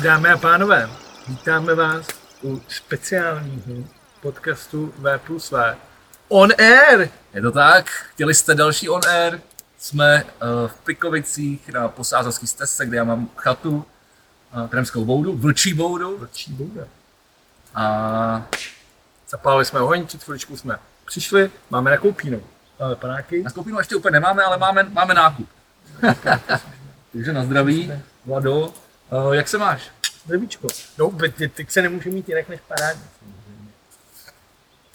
Takže dámy a pánové, vítáme vás u speciálního podcastu V plus V. On Air! Je to tak, chtěli jste další on air, jsme uh, v Plikovicích na posázovský stezce, kde já mám chatu, uh, kremskou boudu, vlčí boudu Vlčí bouda. a Zapálili jsme oheň, před chviličkou jsme přišli, máme nakoupínou. Máme panáky. na skupinu ještě úplně nemáme, ale máme, máme nákup. Takže na zdraví, Vlado, uh, jak se máš? Zdravíčko. No, ty, teď se nemůže mít jinak než parádně.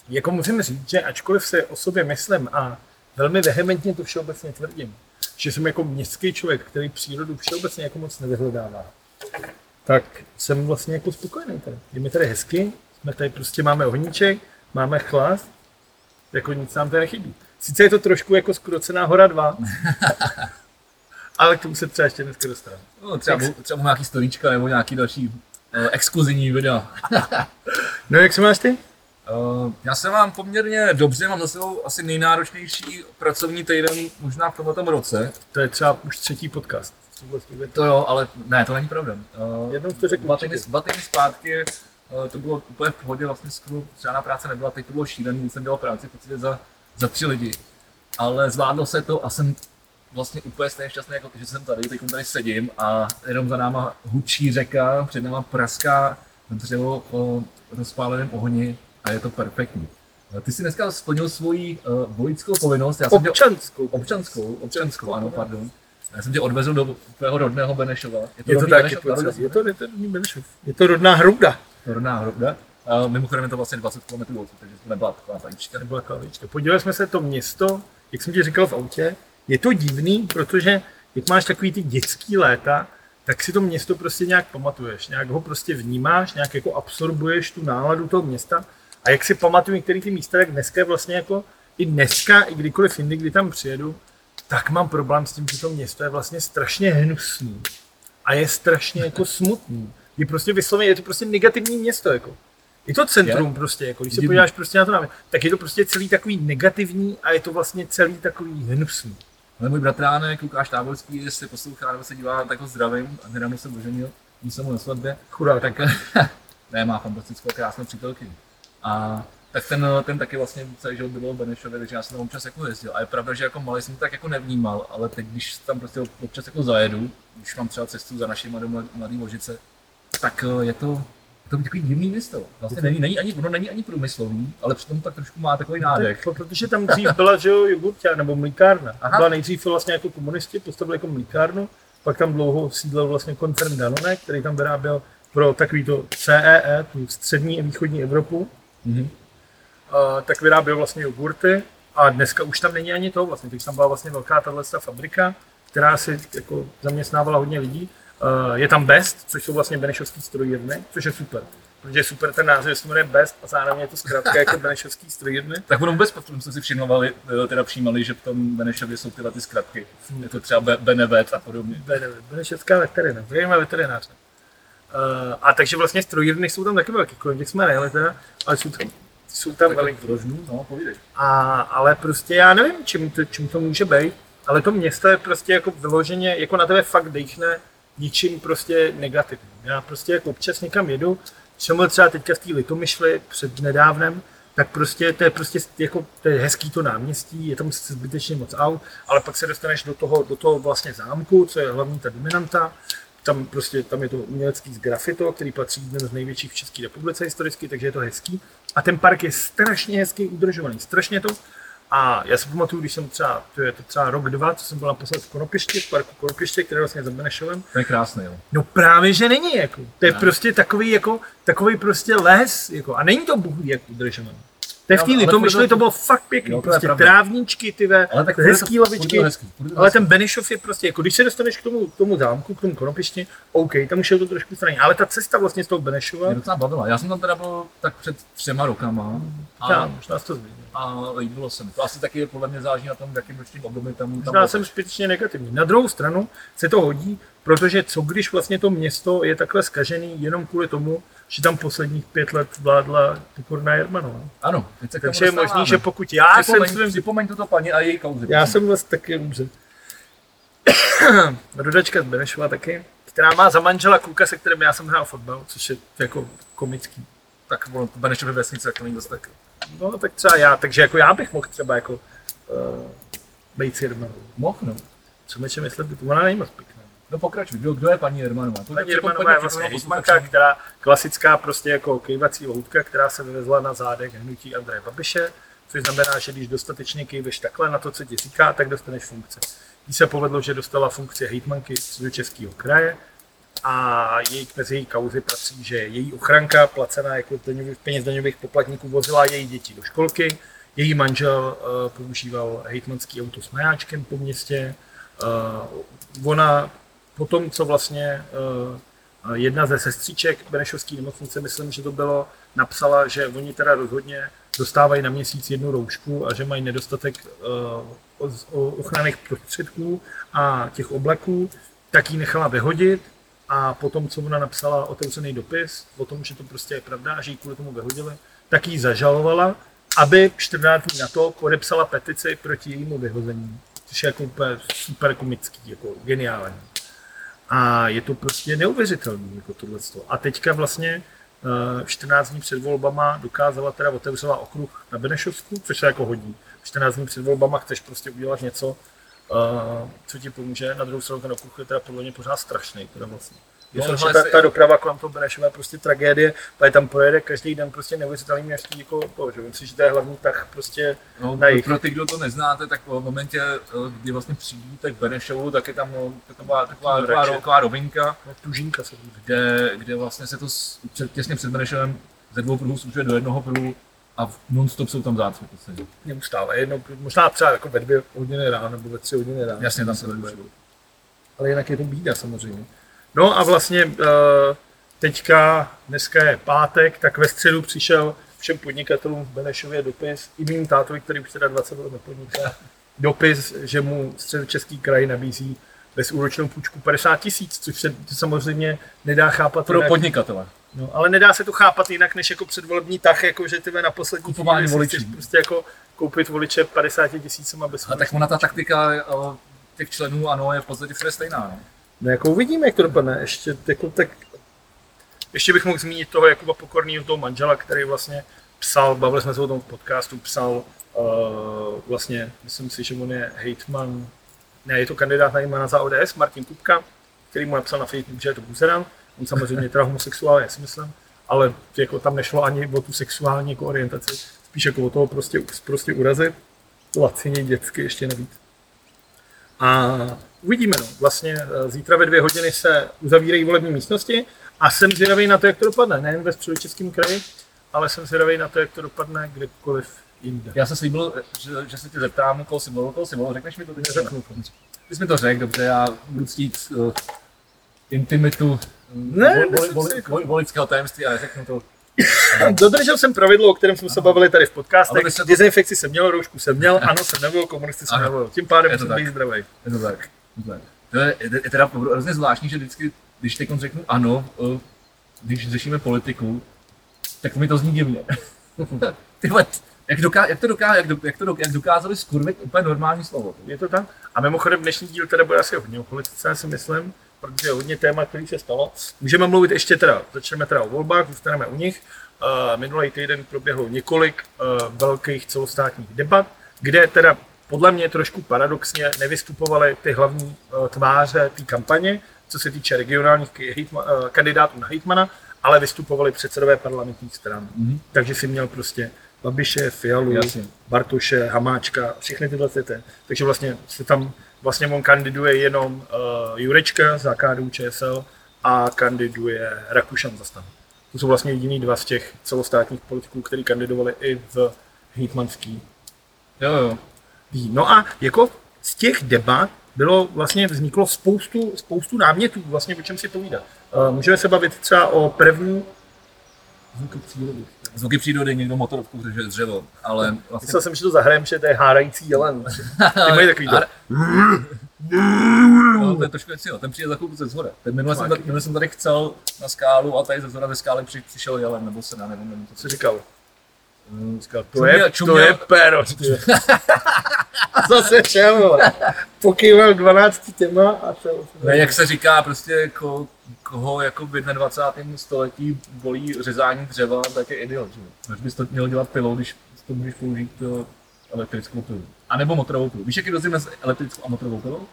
Jako musím říct, že ačkoliv se o sobě myslím a velmi vehementně to všeobecně tvrdím, že jsem jako městský člověk, který přírodu všeobecně jako moc nevyhledává, tak jsem vlastně jako spokojený tady. Je mi tady hezky, jsme tady prostě máme ohníček, máme chlast, jako nic nám tady nechybí. Sice je to trošku jako skrocená hora 2, ale k tomu se třeba ještě dneska dostaneme. No, třeba, bu- třeba bu nějaký storíčka nebo nějaký další uh, exkluzivní videa. No jak se máš ty? Uh, já se mám poměrně dobře, mám za sebou asi nejnáročnější pracovní týden možná v tomto roce. To je třeba už třetí podcast. To jo, ale ne, to není pravda. Uh, Jednou jsi to řekl dva týdny, dva týdny zpátky uh, to bylo úplně v pohodě, vlastně skoro žádná práce nebyla, teď to bylo šílený, jsem dělal práci v za, za tři lidi. Ale zvládlo se to a jsem vlastně úplně stejně šťastný, jako že jsem tady, teď tady sedím a jenom za náma hučí řeka, před náma praská dřevo o rozpáleném ohni a je to perfektní. Uh, Ty jsi dneska splnil svoji uh, vojickou povinnost, já jsem tě, Občanskou. občanskou, občanskou, ano, pardon. Já jsem tě odvezl do tvého rodného Benešova. Je to je Benešov, to, narodil je to, je to, rodný Benešov. je to rodná hruda. Rodná hruda. A mimochodem je to vlastně 20 km odsud, takže to nebyla taková tajíčka. Nebyla klavička. Podívali jsme se to město, jak jsem ti říkal v autě, je to divný, protože jak máš takový ty dětský léta, tak si to město prostě nějak pamatuješ, nějak ho prostě vnímáš, nějak jako absorbuješ tu náladu toho města a jak si pamatuju některé ty místa, tak dneska je vlastně jako i dneska, i kdykoliv jindy, kdy tam přijedu, tak mám problém s tím, že to město je vlastně strašně hnusný a je strašně jako smutný. Je prostě vysloveně, je to prostě negativní město, jako. Je to centrum Je? prostě, jako, když se Divný. podíváš prostě na to tak je to prostě celý takový negativní a je to vlastně celý takový hnusný. Ale můj bratránek Lukáš Táborský, jestli poslouchá nebo se dívá, tak ho zdravím. A nedávno jsem oženil, byl jsem mu na svatbě. Chudák. Tak ne, má fantastickou krásnou přítelkyni. A tak ten, ten taky vlastně celý život byl v Benešově, takže já jsem tam občas jako jezdil. A je pravda, že jako malý jsem to tak jako nevnímal, ale teď, když tam prostě občas jako zajedu, když mám třeba cestu za našimi do Mlad- Mladý Vožice, tak eh, je to, to takový divný město. Vlastně není, není ani, ono není ani průmyslový, ale přitom tak trošku má takový nádech. Tak, protože tam dřív byla, že jo, jogurťa, nebo mlíkárna. Aha. Byla nejdřív vlastně jako komunisti, postavili jako mlíkárnu, pak tam dlouho sídlil vlastně koncern Danone, který tam vyráběl pro takový to CEE, tu střední a východní Evropu, Mhm. a, tak vyráběl vlastně jogurty a dneska už tam není ani to, vlastně teď tam byla vlastně velká tahle fabrika, která si jako zaměstnávala hodně lidí. A, je tam Best, což jsou vlastně benešovský strojírny, což je super. Protože je super ten název, že se jmenuje Best a zároveň je to zkrátka jako benešovský strojírny. Tak ono vůbec potom jsme si všimnovali, eh, teda přijímali, že v tom Benešově jsou tyhle ty zkratky. Je to třeba Be- Benevet a podobně. Bene- Benešovská veterina, zajímavá veterinář. Uh, a takže vlastně strojírny jsou tam taky velký, kolem těch jsme nejeli teda, ale jsou tam, jsou tam veliký. Rožnů, no, povídej. A, ale prostě já nevím, čím to, čím to může být, ale to město je prostě jako vyloženě, jako na tebe fakt dejchne ničím prostě negativním. Já prostě jako občas někam jedu, jsem třeba teďka v té Litomyšli před nedávnem, tak prostě to je prostě jako, to je hezký to náměstí, je tam zbytečně moc aut, ale pak se dostaneš do toho, do toho vlastně zámku, co je hlavní ta dominanta, tam prostě, tam je to umělecký z grafito, který patří jedním z největších v České republice historicky, takže je to hezký. A ten park je strašně hezky udržovaný, strašně to. A já si pamatuju, když jsem třeba, to je to třeba rok, dva, co jsem byl naposled v Konopišti, v parku Konopiště, který vlastně za Benešovem, To je krásný, jo. No právě, že není, jako. To je Ne. prostě takový, jako, takový prostě les, jako. A není to bůh jak udržovaný. To je Litomyšli, furt to to- bylo fakt pěkný, Jo, to prostě pravda. trávničky, ty ve, Ale tak hezký to- lavičky, to hezký, to ale ten Benešov je prostě, jako když se dostaneš k tomu, k tomu zámku, k tomu konopišti, OK, tam už je to trošku straně, ale ta cesta vlastně z toho Benešova, Mě docela bavila. Já jsem tam teda byl tak před třema rokama a, já, možná to a líbilo se mi. To asi taky podle mě záleží na tom, v jakém ročním období tam, tam Možná jsem zbytečně negativní. Na druhou stranu se to hodí, protože co když vlastně to město je takhle skažený jenom kvůli tomu, že tam posledních pět let vládla Pokorná Jermanová. Ano, Takže je možný, že pokud já jsem Připomeň, svým připomeň tuto paní a její kauzy. Já jsem vlastně taky umřel. Rodačka z Benešova taky, která má za manžela kluka, se kterým já jsem hrál fotbal, což je jako komický. Tak ono, to Benešovy vesnice, tak to není dost tak. No tak třeba já, takže jako já bych mohl třeba jako uh, být s Jermanovou. Mohl, no. Co mi myslet, by to ona není moc pěkná. No pokračuj, kdo, kdo je paní Jermanová? Paní Jermanová je vlastně hejtmanka, která klasická prostě jako kejvací loutka, která se vyvezla na zádech hnutí Andreje Babiše, což znamená, že když dostatečně kejveš takhle na to, co ti říká, tak dostaneš funkce. Jí se povedlo, že dostala funkci hejtmanky z Českého kraje a její, mezi její kauzy patří, že její ochranka, placená jako daňových, peněz daňových poplatníků, vozila její děti do školky, její manžel uh, používal hejtmanský auto s majáčkem po městě, uh, ona po tom, co vlastně uh, jedna ze sestříček Benešovské nemocnice, myslím, že to bylo, napsala, že oni teda rozhodně dostávají na měsíc jednu roušku a že mají nedostatek uh, ochranných prostředků a těch obleků, tak ji nechala vyhodit a potom, co ona napsala otevřený dopis o tom, že to prostě je pravda a že ji kvůli tomu vyhodili, tak ji zažalovala, aby 14 dní na to podepsala petici proti jejímu vyhození. Což je jako úplně super komický, jako geniální. A je to prostě neuvěřitelné, jako tohle. A teďka vlastně 14 dní před volbama dokázala teda otevřela okruh na Benešovsku, což se jako hodí. 14 dní před volbama chceš prostě udělat něco, uh, co ti pomůže. Na druhou stranu ten okruh je teda podle mě pořád strašný. Teda vlastně. No, Myslím, ta, ta, doprava kolem toho Benešova je prostě tragédie, protože tam projede každý den prostě neuvěřitelný množství jako to, že myslím, že to je hlavní tak prostě no, na jich. Pro ty, kdo to neznáte, tak v momentě, kdy vlastně přijdete k Benešovu, tak je tam no, taková, taková, taková, taková rovinka, no, tužinka se kde, kde vlastně se to před, těsně před Benešovem ze dvou pruhů slučuje do jednoho pruhu a non-stop jsou tam zácpy. Neustále, jedno, možná třeba jako ve dvě hodiny ráno nebo ve tři hodiny ráno. Jasně, tam se Ale jinak je to bída samozřejmě. No a vlastně eh, teďka, dneska je pátek, tak ve středu přišel všem podnikatelům v Benešově dopis, i mým tátovi, který už teda 20 let nepodniká, dopis, že mu středočeský kraj nabízí bezúročnou půjčku 50 tisíc, což se samozřejmě nedá chápat. Pro jinak. podnikatele. No, ale nedá se to chápat jinak, než jako předvolební tah, jako že ty na poslední Kupování voličů. prostě jako koupit voliče 50 tisícima bez A tak ona ta taktika eh, těch členů, ano, je v podstatě všude stejná. No? No jako uvidíme, jak to dopadne. Ještě, jako, tak, ještě bych mohl zmínit toho Jakuba Pokorného, toho manžela, který vlastně psal, bavili jsme se o tom v podcastu, psal uh, vlastně, myslím si, že on je hejtman, ne, je to kandidát na jména za ODS, Martin Kupka, který mu napsal na Facebook, že je to buzeran. On samozřejmě teda homosexuál, já si myslím, ale jako tam nešlo ani o tu sexuální jako orientaci, spíš jako o toho prostě, prostě urazit. Lacině dětsky ještě navíc. A uvidíme. No. Vlastně eh, zítra ve dvě hodiny se uzavírají volební místnosti a jsem zvědavý na to, jak to dopadne. Nejen ve středočeském kraji, ale jsem zvědavý na to, jak to dopadne kdekoliv jinde. Já jsem slíbil, že, že se tě zeptám, koho jsi volil, koho jsi volil, řekneš mi to teď? Řeknu. Ty jsi mi to řekl, dobře, já budu ctít uh, intimitu ne, vol, vol, vol, volického tajemství a řeknu to Dodržel jsem pravidlo, o kterém jsme se bavili tady v podcastech. To... Dezinfekci jsem měl, roušku jsem měl, ano, jsem nebyl, komunisty jsem nebyl. Tím pádem musím být zdravý. Je to tak. To je, je teda hrozně zvláštní, že vždycky, když teď řeknu ano, eh, když řešíme politiku, tak mi to zní divně. Tyhle, jak, doká, jak, to doká, jak, do, jak, to jak dokázali skurvit úplně normální slovo. Je to tak? A mimochodem dnešní díl teda bude asi hodně o politice, já si myslím, protože je hodně téma, který se stalo. Můžeme mluvit ještě teda, začneme teda o volbách, zůstaneme u nich. Uh, minulý týden proběhlo několik uh, velkých celostátních debat, kde teda podle mě trošku paradoxně nevystupovaly ty hlavní uh, tváře té kampaně, co se týče regionálních uh, kandidátů na hejtmana, ale vystupovali předsedové parlamentních stran. Mm-hmm. Takže si měl prostě Babiše, Fialu, Jasně. Bartoše, Hamáčka, všechny tyhle ty. Takže vlastně se tam, vlastně on kandiduje jenom uh, Jurečka za KDU ČSL a kandiduje Rakušan za stan. To jsou vlastně jediný dva z těch celostátních politiků, kteří kandidovali i v Hitmanský. Jo, jo. No a jako z těch debat bylo vlastně vzniklo spoustu, spoustu námětů, vlastně o čem si povídat. Uh, můžeme se bavit třeba o první zvuky přírody. Zvuky přírody, někdo motorovku řeže dřevo, ale vlastně... Myslel jsem, že to zahrajem, že to je hárající jelen. Ty mají takový to. No, to je trošku věci, ten přijde za chvilku ze zhora. Ten minule, jsem tady, minule jsem tady chcel na skálu a tady ze zhora ve skále při, přišel jelen, nebo se dá, nevím, nevím, co jsi říkal. Hmm, říkal, to, je, čuměl, to je pero. A zase čemu? pokýval 12 těma a šel. Ne, jak se říká, prostě ko, koho jako v 21. století bolí řezání dřeva, tak je idiot. Že? Proč bys to měl dělat pilou, když to můžeš použít uh, elektrickou pilu? A nebo motorovou pilu. Víš, jaký rozdíl mezi elektrickou a motorovou pilou?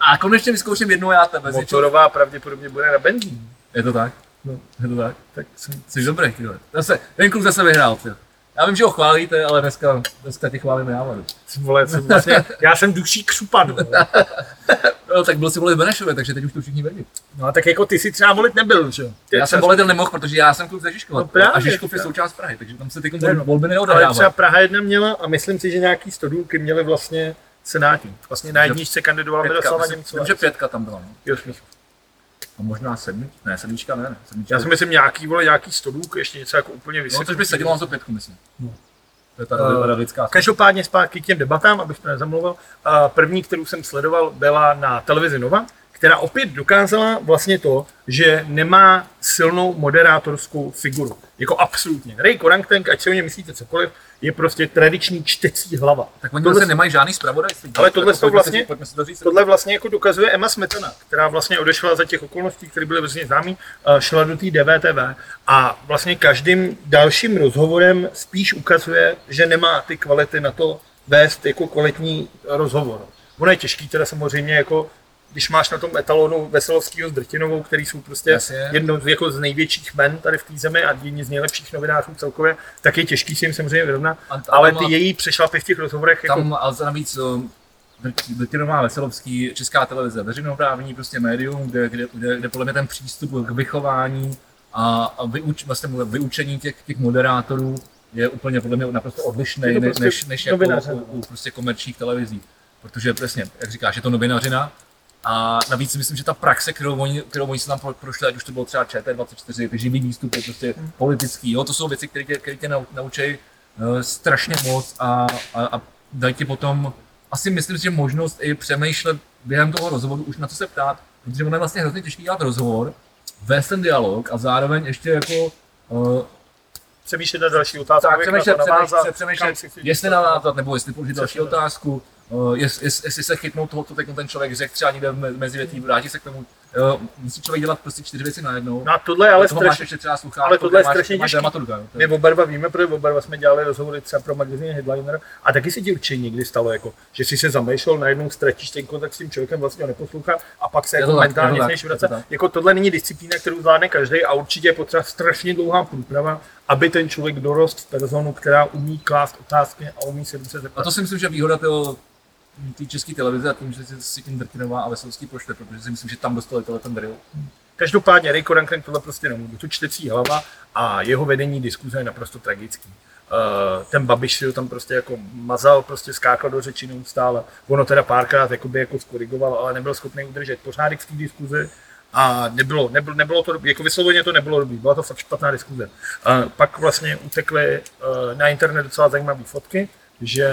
A konečně vyzkouším jednou já tebe. Motorová pravděpodobně bude na benzín. Je to tak? No. Je to tak? Tak jsem, Jsi dobrý, tyhle. Zase, ten kluk zase vyhrál, ty. Já vím, že ho chválíte, ale dneska, dneska tě chválím já, ale. vole, jsem vlastně, já jsem duší křupan. vole. No, tak byl si volit v Benešově, takže teď už to všichni vědí. No a tak jako ty si třeba volit nebyl, že jo? Ty Já jsem třeba- volitel nemohl, protože já jsem kluk ze Žižkova. No právě, a Žižkov je součást Prahy, takže tam se ty no. volby Ale třeba neodehrávají. Praha jedna měla a myslím si, že nějaký stodůlky měly vlastně senátní. Vlastně na jedničce kandidoval Pětka, Miroslava Němcová. vím, že pětka tam byla. No. Jo. A možná sedmička, ne, sedmička ne, ne. Sedmička. Já si myslím nějaký, vole, nějaký stodůlk, ještě něco jako úplně no, vysoký. což by sedělo na to pětku, myslím. No. To je ta Eh, uh, lidská. Každopádně zpátky k těm debatám, abych to nezamlouval. A První, kterou jsem sledoval, byla na televizi Nova, která opět dokázala vlastně to, že nemá silnou moderátorskou figuru. Jako absolutně. Ray Korangtank, ať si o něm myslíte cokoliv, je prostě tradiční čtecí hlava. Tak oni tohle- nemají žádný zpravodajství. Ale tohle Jako si- vlastně- Pojďme si to říct. Tohle vlastně jako dokazuje Emma Smetana, která vlastně odešla za těch okolností, které byly vlastně známý, eh, šla do té DVTV a vlastně každým dalším rozhovorem spíš ukazuje, že nemá ty kvality na to vést jako kvalitní rozhovor. Ono je těžký teda samozřejmě jako když máš na tom etalonu Veselovského s Drtinovou, který jsou prostě Jasně. jedno z, jako z největších men tady v té zemi a jedni z nejlepších novinářů celkově, tak je těžký si jim samozřejmě vyrovnat. A- a Ale ty její přešlapy v těch rozhovorech jako Tam ale navíc Drtinová Veselovský, Česká televize, veřejnoprávní prostě médium, kde, kde, kde, kde podle mě ten přístup k vychování a, a vyuč, vlastně vyučení těch, těch moderátorů je úplně podle mě naprosto odlišný prostě než, než jako novinaře. u, u, prostě komerčních televizí. Protože přesně, jak říkáš, je to novinařina a navíc si myslím, že ta praxe, kterou oni, kterou oni se tam pro- prošli, ať už to bylo třeba ČT24, ty živý výstupy, prostě politický, jo, to jsou věci, které tě, které tě nau, naučí uh, strašně moc a, a, a dají ti potom, asi myslím si, že možnost i přemýšlet během toho rozhovoru, už na co se ptát, protože ono je vlastně hrozně těžký dělat rozhovor, vést ten dialog a zároveň ještě jako uh, přemýšlet na další otázku. tak přemýšlet, navázat, přemýšlet, přemýšlet jestli navázat, nebo jestli položit další otázku, jest, jest, jestli se chytnout toho, co ten člověk řekl, třeba někde me- mezi větví, vrátí se k tomu. Uh, musí člověk dělat prostě čtyři věci najednou. No a tohle je ale strašně, ještě třeba sluchátka, ale tohle je strašně to my oba dva víme, protože oba dva jsme dělali rozhovory třeba pro magazín Headliner a taky se ti určitě někdy stalo, jako, že jsi se zamýšlel, najednou ztratíš ten kontakt s tím člověkem, vlastně ho neposlouchá a pak se jako tak, mentálně to vracet. Jako tohle není disciplína, kterou zvládne každý a určitě je potřeba strašně dlouhá průprava, aby ten člověk dorost v personu, která umí klást otázky a umí se dobře A zeptat. to si myslím, že výhoda toho té české televize a tím, že si- tím Drtinová a Veselský pošle, protože si myslím, že tam dostali tohle ten drill. Každopádně Ray Korankren tohle prostě nemůže. To čtecí hlava a jeho vedení diskuze je naprosto tragický. Uh, ten Babiš si ho tam prostě jako mazal, prostě skákal do řeči neustále. Ono teda párkrát jakoby jako skorigoval, ale nebyl schopný udržet pořádek v té diskuzi a nebylo, nebylo, nebylo to, jako vysloveně to nebylo dobrý, byla to fakt špatná diskuze. Uh, pak vlastně utekly uh, na internet docela zajímavé fotky, že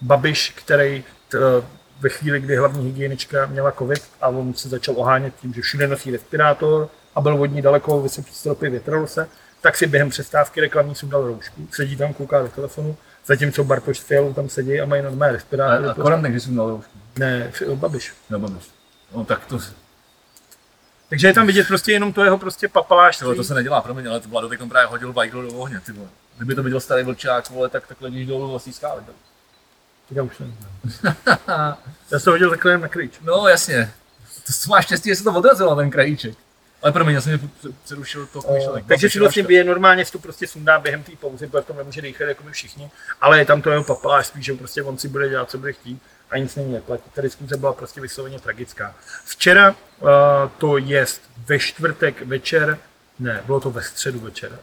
Babiš, který ve chvíli, kdy hlavní hygienička měla covid a on se začal ohánět tím, že všude nosí respirátor a byl od ní daleko vysoký stropy, větralo se, tak si během přestávky reklamní sundal roušku, sedí tam, kouká do telefonu, zatímco Bartoš s Fialou tam sedí a mají normální respirátory. A, a Koran jsem dal roušku. Ne, Babiš. No, Babiš. No tak to, Takže je tam vidět prostě jenom to jeho prostě papalášství. to, to se nedělá, promiň, ale to Vlado teď právě hodil Weigl do ohně, ty vole. Kdyby to viděl starý vlčák, vole, tak takhle když dolů vlastní skály. tak. Já už neznám. Já jsem to viděl takhle jen na kryč. No jasně. To to máš štěstí, že se to odrazilo ten krajíček. Ale promiň, já jsem přerušil to myšlenek. Takže si vlastně bije normálně si to prostě sundá během té pauzy, protože v tom nemůže dýchat jako my všichni, ale je tam to jeho papalášství, že prostě on si bude dělat, co bude chtít a nic není neplatí. Ta diskuze byla prostě vysloveně tragická. Včera, uh, to je ve čtvrtek večer, ne, bylo to ve středu večer.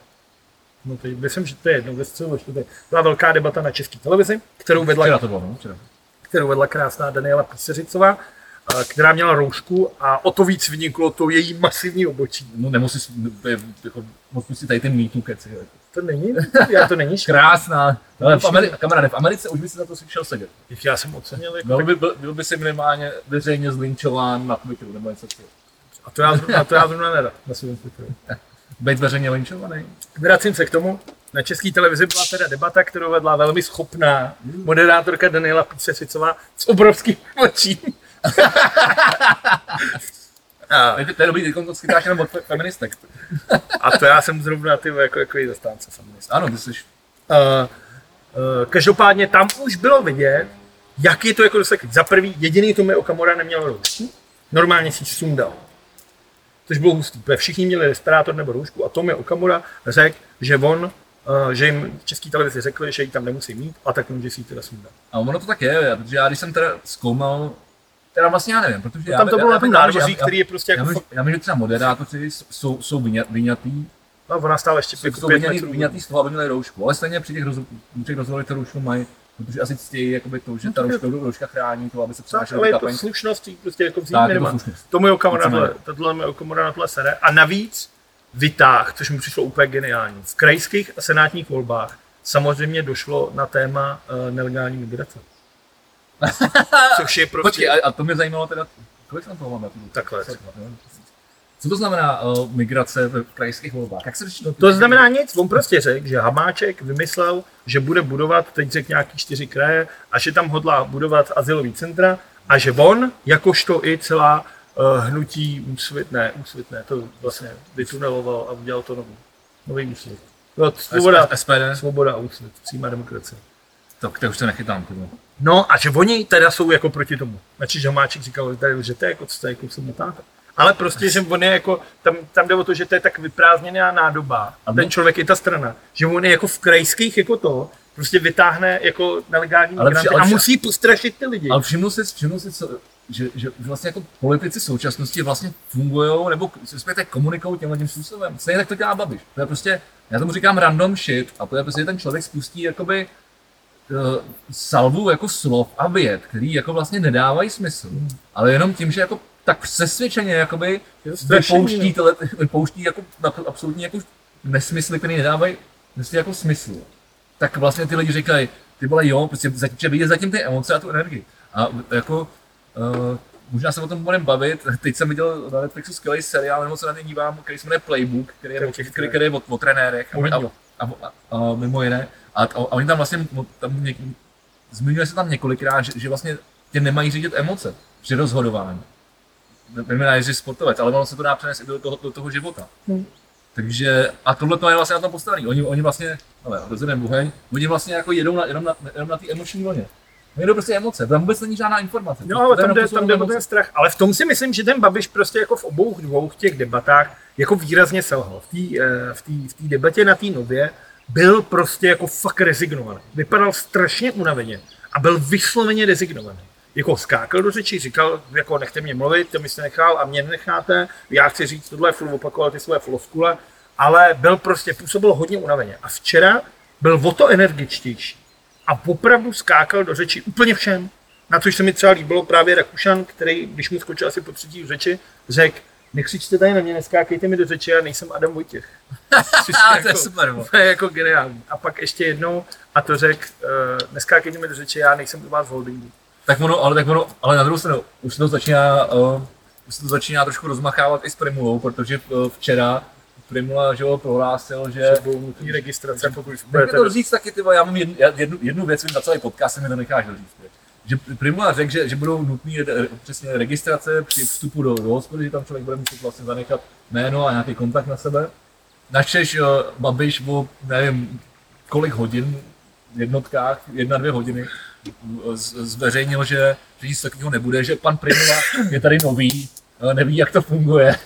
No teď myslím, že to je jedno, středu ve čtvrtek. Byla velká debata na české televizi, kterou vedla Včera to bylo, no, včera. kterou vedla krásná Daniela Píseřicová, eh, která měla roušku a o to víc vyniklo to její masivní obočí. No nemusíš, jako, moc si tady ten mýtů keci. jako. To není, já to není. Krásná. Ale v Ameri- kamaráde, v Americe už by si na to šel sedět. Já jsem ocenil, jako, Byl by, byl, byl by si minimálně veřejně zlinčován na Twitteru nebo něco takového. a to já, zrovna- a to já zrovna nerad na svém Twitteru. Být veřejně linčovaný? Vracím se k tomu, na české televizi byla teda debata, kterou vedla velmi schopná moderátorka Daniela Písesicová s obrovským očím. A to je dobrý, teď to skytáš jenom od fe- feministek. A to já jsem zrovna ty jako, jako zastánce feminist. Ano, ty jsi Uh, uh, každopádně tam už bylo vidět, jak je to jako dosaky. Za prvý, jediný Tomio Okamura neměl roušku, normálně si sundal. Což bylo hustý, všichni měli respirátor nebo roušku a Tomio Okamura řekl, že on, uh, že jim v české televizi řekli, že ji tam nemusí mít a tak může si ji teda sundat. A ono to tak je, protože já když jsem teda zkoumal, teda vlastně já nevím, protože já, No Tam to já- bylo já- na tom já- já- já- který je prostě Já jako vím, fakt, já vím, že třeba moderátoři jsou, jsou vyňa- vyňatý, no, ona stála ještě jsou, jsou vyňatý, metrů. vyňatý z toho, aby měli roušku, ale stejně při těch, roz, při těch rozhovorech tu roušku mají, protože asi ctějí jakoby to, že No ta je- rouška, rouška chrání to, aby se Tak, přenášely ale je to slušnost, prostě jako vzít je to minimálně. slušnost. To moje okamura tohle, moje okamura na tohle sere. A navíc vytáh, což mi přišlo úplně geniální. V krajských a senátních volbách samozřejmě došlo na téma uh, nelegální migrace. Což je prostě Počkej, a, a, to mě zajímalo teda, kolik tam toho máme? takhle. Co to znamená uh, migrace v krajských volbách? Jak se řeší? To znamená nic, on prostě řekl, že Hamáček vymyslel, že bude budovat, teď řekl nějaký čtyři kraje, a že tam hodlá budovat asilový centra a že on, jakožto i celá uh, hnutí úsvit, ne, úsvitné, to vlastně vytuneloval a udělal to nový, nový úsvit. No, svoboda, SPD? svoboda a úsvit, přímá demokracie. Tak to už se nechytám. Tyvo. No a že oni teda jsou jako proti tomu. Znači, že Hamáček říkal, že tady lžete, jako co tady jako se motáte. Ale prostě, že on je jako, tam, tam jde o to, že to je tak vyprázdněná nádoba. A ten člověk je ta strana. Že on je jako v krajských jako to, prostě vytáhne jako nelegální Ale migranty při- ale a při- musí postrašit ty lidi. Ale všimnu si, všimnu si co, že, že vlastně jako politici současnosti vlastně fungují nebo respektive komunikují tímhle tím způsobem. Stejně tak to dělá Babiš. To je prostě, já tomu říkám random shit a to je prostě že ten člověk spustí jakoby uh, salvu jako slov a věd, který jako vlastně nedávají smysl, ale jenom tím, že jako tak přesvědčeně jakoby vypouští, tyhle, vypouští jako na- absolutní jako nesmysly, které nedávají prostě jako smysl. Tak vlastně ty lidi říkají, ty vole jo, prostě zatím, že vidět zatím ty emoce a tu energii. A jako, uh, možná se o tom budeme bavit, teď jsem viděl na Netflixu skvělý seriál, nebo se na něj dívám, který se jmenuje Playbook, který je, o, který, který je o, o trenérech a, a, a, a, a, mimo jiné. A, a, a oni tam vlastně, tam něk, zmiňuje se tam několikrát, že, že vlastně tě nemají řídit emoce při rozhodování. Nevím, jestli sportovec, ale ono se to dá přenést i do toho, do toho života. Hmm. Takže, a tohle to je vlastně na tom postavený. Oni, oni vlastně, ale rozhodneme buheň, oni vlastně jako jedou na, jenom na, jenom na té emoční vlně. Oni jedou prostě emoce, tam vůbec není žádná informace. No, ale To je tam jde, prostě tam jde o ten strach. Ale v tom si myslím, že ten Babiš prostě jako v obou dvou těch debatách jako výrazně selhal. V té eh, v v té debatě na té nově byl prostě jako fakt rezignovaný. Vypadal strašně unaveně a byl vysloveně rezignovaný. Jako skákal do řeči, říkal, jako nechte mě mluvit, to mi jste nechal a mě nenecháte, já chci říct tohle, furt opakoval ty své floskule, ale byl prostě, působil hodně unaveně. A včera byl o to energičtější a opravdu skákal do řeči úplně všem. Na což se mi třeba líbilo právě Rakušan, který, když mu skočil asi po třetí v řeči, řekl, nekřičte tady na mě, neskákejte mi do řeči, já nejsem Adam Vojtěch. A to je super, bo. to je jako geniální. A pak ještě jednou, a to řekl, uh, neskákejte mi do řeči, já nejsem u vás v holdingu. Tak ono, ale tak ono, ale na druhou stranu, už se to začíná, uh, už se to začíná trošku rozmachávat i s Primulou, protože uh, včera Primula, že jo, prohlásil, že budou registrace, pokud budete... to říct taky, ty já mám jednu, jednu, jednu věc, vím na celý podcast, mi to necháš doříct. ty. Že Primula řekl, že, že budou nutné přesně registrace při vstupu do, do hospody, že tam člověk bude muset vlastně zanechat jméno a nějaký kontakt na sebe. Načež uh, Babiš o, nevím, kolik hodin, v jednotkách, jedna, dvě hodiny, zveřejnil, že, že nic takového nebude, že pan Primula je tady nový, neví, jak to funguje.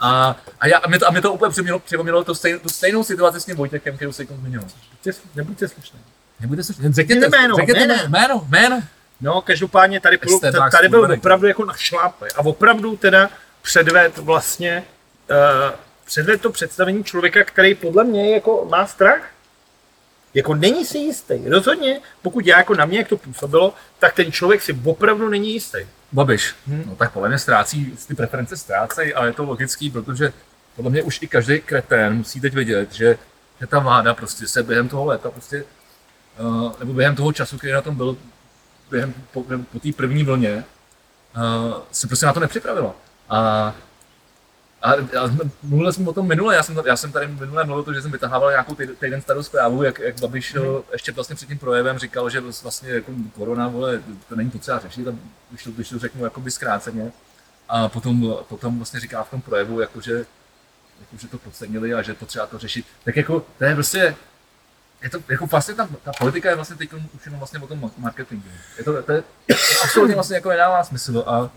A, a, já, a, mě to, a mě to úplně připomnělo, připomnělo tu, stejnou, tu stejnou situaci s tím Vojtěkem, kterou se zmiňoval. Buďte- Nebuďte slušný. Nebude se řekněte, Jméno, jméno, řekněte jméno. jméno, jméno. No, každopádně tady, Max tady byl opravdu jako na šlápe. A opravdu teda předved vlastně, uh, předved to představení člověka, který podle mě jako má strach. Jako není si jistý. Rozhodně, pokud já jako na mě, jak to působilo, tak ten člověk si opravdu není jistý. Babiš, Hm. no tak podle mě ztrácí, ty preference ztrácejí, ale je to logický, protože podle mě už i každý kretén musí teď vědět, že, že ta vláda prostě se během toho léta prostě, uh, nebo během toho času, který na tom byl, během, po, po té první vlně, uh, se prostě na to nepřipravila. A A, a mluvili jsme o tom minule, já jsem, já jsem tady minule mluvil o tom, že jsem vytahával nějakou týden, starou zprávu, jak, jak Babiš mm. ještě vlastně před tím projevem říkal, že vlastně jako korona, vole, to není potřeba řešit, a když to, když to řeknu jakoby zkráceně. A potom, potom vlastně říká v tom projevu, jako, že, jako, že to podcenili a že je potřeba to řešit. Tak jako, to je prostě, je to, jako vlastně ta, ta politika je vlastně teď už jenom vlastně o tom marketingu. Je to, to, je, to absolutně vlastně jako nedává smysl a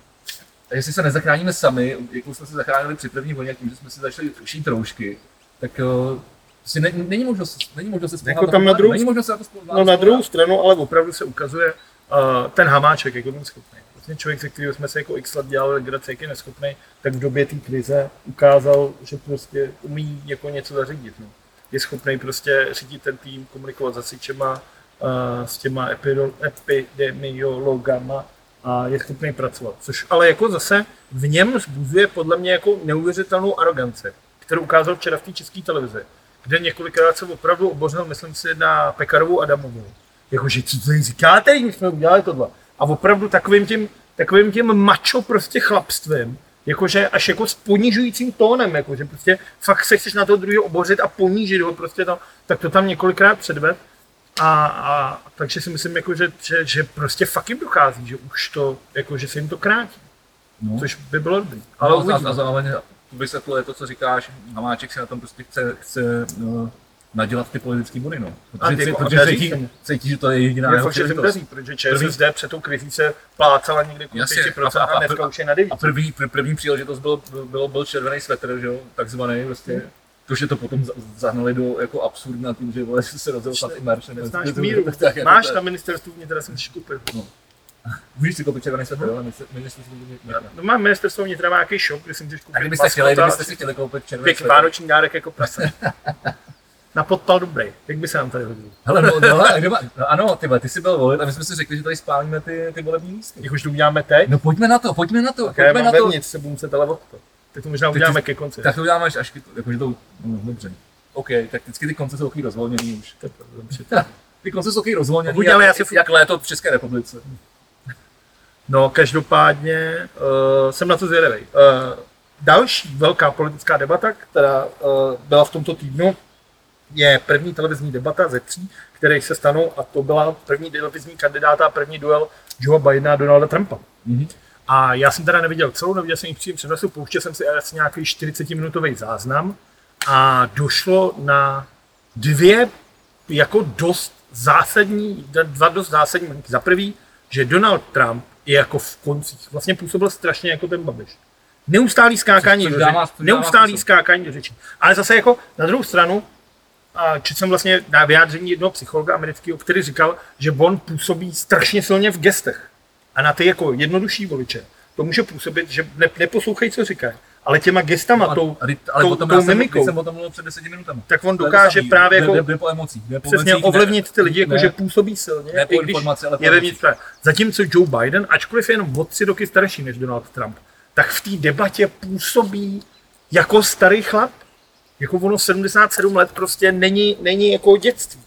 a jestli se nezachráníme sami, jako jsme se zachránili při první vlně tím, že jsme si začali šít roušky, tak uh, prostě ne, není možnost, není možnost se spolu Jako tam na druhou- není možnost se na to No na druhou stranu, ale opravdu se ukazuje uh, ten hamáček, jak je schopný. Vlastně člověk, se kterým jsme se jako x let dělali legraci, jak je neschopný, tak v době té krize ukázal, že prostě umí jako něco zařídit. No. Je schopný prostě řídit ten tým, komunikovat s hasičema, uh, s těma epidemiologama a je schopný pracovat. Což ale jako zase v něm zbuzuje podle mě jako neuvěřitelnou aroganci, kterou ukázal včera v té české televizi, kde několikrát se opravdu obořil, myslím si, na Pekarovou Adamovou. Jakože, co tady říkáte, my jsme udělali tohle. A opravdu takovým tím, takovým tím mačo prostě chlapstvím, jakože až jako s ponižujícím tónem, jakože prostě fakt se chceš na toho druhého obořit a ponížit ho prostě to, tak to tam několikrát předved. A, a takže si myslím, jako, že, že, že prostě fakt jim dochází, že už to, jako, že se jim to krátí, no. což by bylo dobrý. ale a, uvidíme. a zároveň vysvětluje to, co říkáš, Hamáček si na tom prostě chce, chce no, nadělat ty politické body, no. A ty Protože, jako protože cítí, cítí, že to je jediná Je jeho příležitost. protože ČSSD před tou krizí se plácala někde kolem Jasně, 5% a- a, a- dneska už je na 9. A první, pr- první příležitost byl, byl, byl červený svetr, že jo, takzvaný prostě. To, že to potom za- zahnali do jako absurdna tím, že vole, se rozjel míru, Tak, jako máš na ministerstvu vnitra, jsem si koupil. Můžeš si koupit červený svetr, ale minister- ministerstvo vnitra. No mám ministerstvo vnitra má nějaký shop, kde jsem si A koupil kdybyste chtěli, kdybyste si chtěli koupit červený pěkný svetr. vánoční dárek jako prase. Na podpal dobrý, jak by se nám tady hodil. Hele, no, no, kdo má, no, ano, ty, ty jsi byl volit a my jsme si řekli, že tady spálíme ty, ty volební lístky. Jak už to uděláme teď, No pojďme na to, pojďme na to, já pojďme na to. vevnitř, se budu muset ale od to. Tak to možná ty- uděláme ke konci. Tak to uděláme až, až jakože to, no, dobře. OK, tak vždycky ty konce jsou takový rozvolněný už. Je dobře. Ty konce jsou takový rozvolněný, Pokud jak, já si furt- jak léto v České republice. No, každopádně uh, jsem na to zvědavý. Uh, další velká politická debata, která uh, byla v tomto týdnu, je první televizní debata ze tří, které se stanou, a to byla první televizní kandidáta a první duel Joe Bidena a Donalda Trumpa. Mhm. A já jsem teda neviděl celou, neviděl jsem ji v přímém přenosu, pouštěl jsem si asi nějaký 40-minutový záznam a došlo na dvě jako dost zásadní, dva dost zásadní momenty. Za prvý, že Donald Trump je jako v koncích, vlastně působil strašně jako ten Babiš. Neustálý skákání Což dává- řeči, což dává neustálý skákání do řeči. Ale zase jako na druhou stranu, a četl jsem vlastně na vyjádření jednoho psychologa amerického, který říkal, že on působí strašně silně v gestech. A na ty jako jednodušší voliče to může působit, že ne, neposlouchají, co říkají, ale těma gestama, A- tou, a ty- ale tou, potom tou jsem, mimikou, když jsem o tom mluvil před deseti minutami. tak on dokáže samý. právě jako jde, jde po emocích. Jde po přesně emocích, ovlivnit ty lidi, jako ne, že působí silně, ne po i když ale po je vevnitř. Zatímco Joe Biden, ačkoliv je jenom o tři roky starší než Donald Trump, tak v té debatě působí jako starý chlap. Jako ono 77 let prostě není, není jako dětství.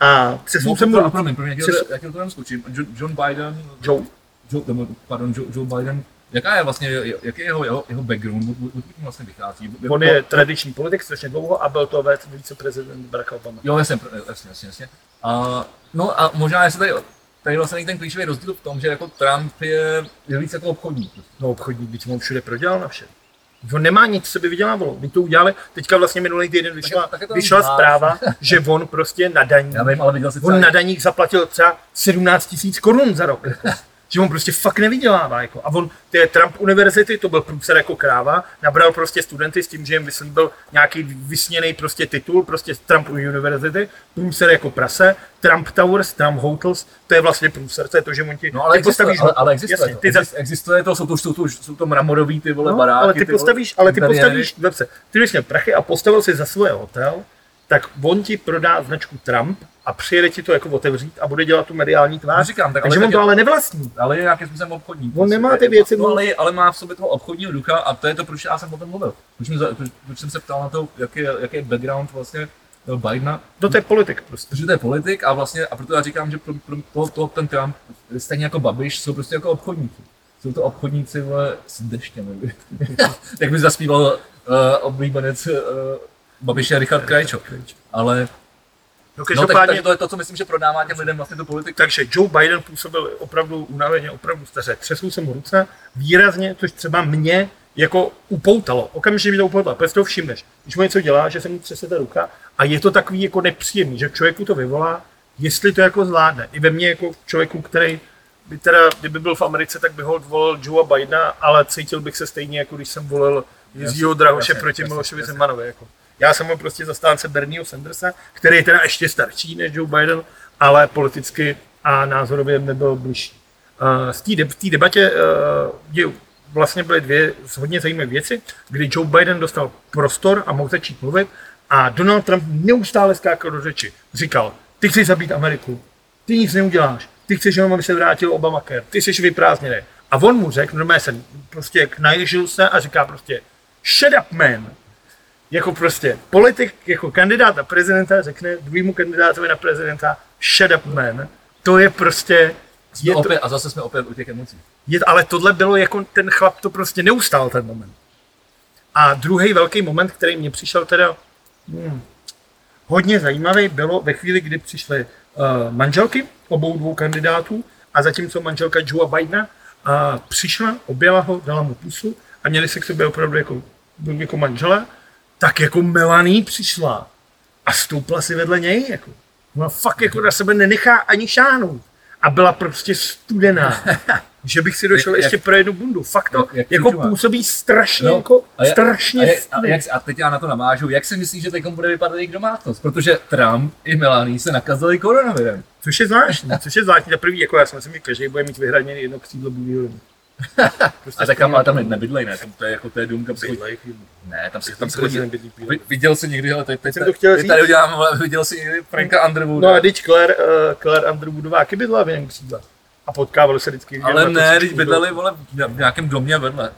A přesně No, jsem to, mu... promiň, promiň, jak, Přes- jak, to tam skočím. Jo- John Biden, Joe, Joe, nebo, pardon, Joe, Joe Biden, jaká je vlastně, jaký je jeho, jeho, jeho background, od, od, odkud vlastně vychází? on je tradiční politik strašně dlouho a byl to viceprezident Barack Obama. Jo, jasně, jasně, jasně, jasně. A, no a možná jestli tady, tady vlastně ten klíčový rozdíl v tom, že jako Trump je, je víc jako obchodník. No obchodník, byť on všude prodělal na vše. On nemá nic, co by vydělávalo. My to udělali, teďka vlastně minulý týden vyšla, tak je to vyšla zpráva, že on prostě na daní, Já vím, ale on na daních zaplatil třeba 17 tisíc korun za rok. že on prostě fakt nevydělává. Jako. A on, ty Trump univerzity, to byl průser jako kráva, nabral prostě studenty s tím, že jim vyslíbil nějaký vysněný prostě titul, prostě z Trump univerzity, průser jako prase, Trump Towers, Trump Hotels, to je vlastně průser, to je to, že on ti, No ale ty existuje, postavíš, ale, ale existuje, jasně, to. ty za, Exist- existuje to, jsou to, jsou to, jsou to mramorový ty vole No, baráky. ale ty vole, postavíš, ale ty postavíš, dobře, ty bys měl prachy a postavil si za svoje hotel, tak on ti prodá značku Trump a přijede ti to jako otevřít a bude dělat tu mediální No, tvář. říkám, tak, ale, Takže on tak to ale nevlastní. ale je nějakým způsobem obchodník. On nemá Je- ty věci, no, on- ale, ale, má v sobě toho obchodního ducha a to je to, proč já jsem o tom mluvil. Proč, mi proč, proč jsem se ptal na to, jaký je, jaký je background vlastně toho Bidena, No to je politik prostě. protože to je politik a vlastně, a proto já říkám, že pro, pro to, to, ten Trump, stejně jako Babiš, jsou prostě jako obchodníci. jsou to obchodníci vole, s deštěm. Jak by zaspíval uh, oblíbenec uh, Babiše Richard Krajčo. Ale No, no, tak, takže to je to, co myslím, že prodává těm lidem vlastně tu politiku. takže Joe Biden působil opravdu unaveně, opravdu staře. Třesl se mu ruce výrazně, což třeba mě jako upoutalo. Okamžitě mi to upoutalo, protože to všimneš. Když mu něco dělá, že se mu třese ta ruka a je to takový jako nepříjemný, že člověku to vyvolá, jestli to jako zvládne. I ve mně jako člověku, který by teda, kdyby byl v Americe, tak by ho volil Joe Bidena, ale cítil bych se stejně, jako když jsem volil Jiřího Drahoše jasně, proti jasně, Milošovi jasně. Zemanovi. Jako. Já jsem byl prostě zastánce Bernieho Sandersa, který je teda ještě starší než Joe Biden, ale politicky a názorově nebyl blížší. V té debatě je, vlastně byly dvě hodně zajímavé věci, kdy Joe Biden dostal prostor a mohl začít mluvit a Donald Trump neustále skákal do řeči. Říkal, ty chceš zabít Ameriku, ty nic neuděláš, ty chceš jenom, aby se vrátil Obamacare, ty jsi vyprázdněný. A on mu řekl, normálně se prostě naježil se a říká prostě, shut up man, jako prostě politik, jako kandidát na prezidenta řekne druhému kandidátovi na prezidenta shut up man, to je prostě, Jsme je to, opět, a zase jsme opět u těch emocí. je, ale tohle bylo jako ten chlap to prostě neustál ten moment. A druhý velký moment, který mě přišel teda hmm, hodně zajímavý, bylo ve chvíli, kdy přišly uh, manželky obou dvou kandidátů a zatímco manželka Joea Bidena uh, přišla, objela ho, dala mu pusu a měli se k sobě opravdu jako, jako manžele, tak jako Melanie přišla a stoupla si vedle něj. Jako. Ona fakt jako na sebe nenechá ani šáhnout. A byla prostě studená. že bych si došel Jak- ještě pro jednu bundu. Fakt to Jak- jak jako čučová. působí strašně, No, jako, a, jak, strašně a, jak, a, studený. jak, a teď já na to navážu, jak si myslíš, že teď bude vypadat jejich domácnost? Protože Trump i Melanie se nakazili koronavirem. Což je zvláštní, což je zvláštní. Za prvý, jako já si myslím, že každý bude mít vyhraněný jedno křídlo bílého. Prostě A tak tam, ale tam nebydlej, ne? Tam to je jako to je dům, kam se chodí. Bydlej, Ne, tam se tam tam se se chodí chodí. nebydlí bílý Vi- Viděl jsi někdy, ale teď, teď, to chtěl teď říct. tady udělám, ale viděl jsi někdy Franka Underwooda. No a teď Claire, uh, Claire Underwoodová taky bydlela v jiném křídle. A potkávali se vždycky. ale ne, když bydleli vole, v nějakém domě vedle.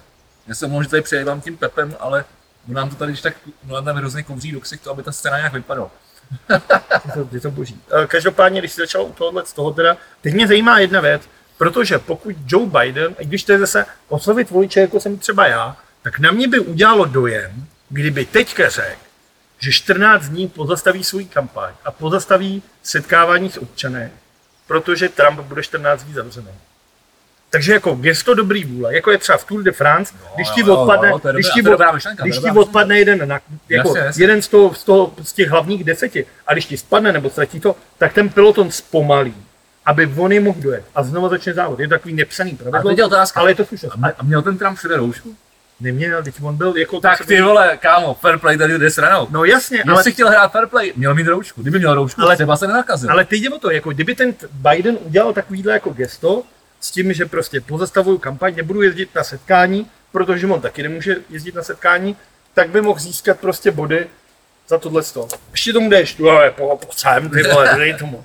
Já jsem mohl, že tady přejevám tím Pepem, ale on nám to tady když tak, nám tam hrozně kouří do ksichtu, aby ta scéna nějak vypadala. Je to, je to boží. Eh, Každopádně, když jsi začal u tohohle z toho teda, teď mě zajímá jedna věc, protože pokud Joe Biden, i když to je zase oslovit voliče, jako jsem třeba já, tak na mě by udělalo dojem, kdyby teďka řekl, že 14 dní pozastaví svůj kampaň a pozastaví setkávání s občany, protože Trump bude 14 dní zavřený. Takže jako gesto dobrý vůle, jako je třeba v Tour de France, když ti odpadne, to je když ti od- když ti odpadne jeden, na, jako Jasně, jasně. jeden z, toho, z, toho, z těch hlavních deseti, a když ti spadne nebo ztratí to, tak ten peloton zpomalí, aby on je mohl dojet a znovu začne závod. Je to takový nepsaný A pravidlo, je otázka. ale je to slušnost. A, a měl ten Trump všude roušku? Neměl, teď on byl jako... Tak ty vole, kámo, fair play tady jde stranou. No jasně, Ale ale, si chtěl hrát fair play, měl mít roušku. Kdyby měl roušku, Ale- ale, třeba se nenakazil. ale teď jde o to, jako kdyby ten Biden udělal takovýhle jako gesto, s tím, že prostě pozastavuju kampaň, nebudu jezdit na setkání, protože on taky nemůže jezdit na setkání, tak by mohl získat prostě body za tohle sto. Ještě tomu jdeš, tu ale po, po sem, ty vole, dej tomu.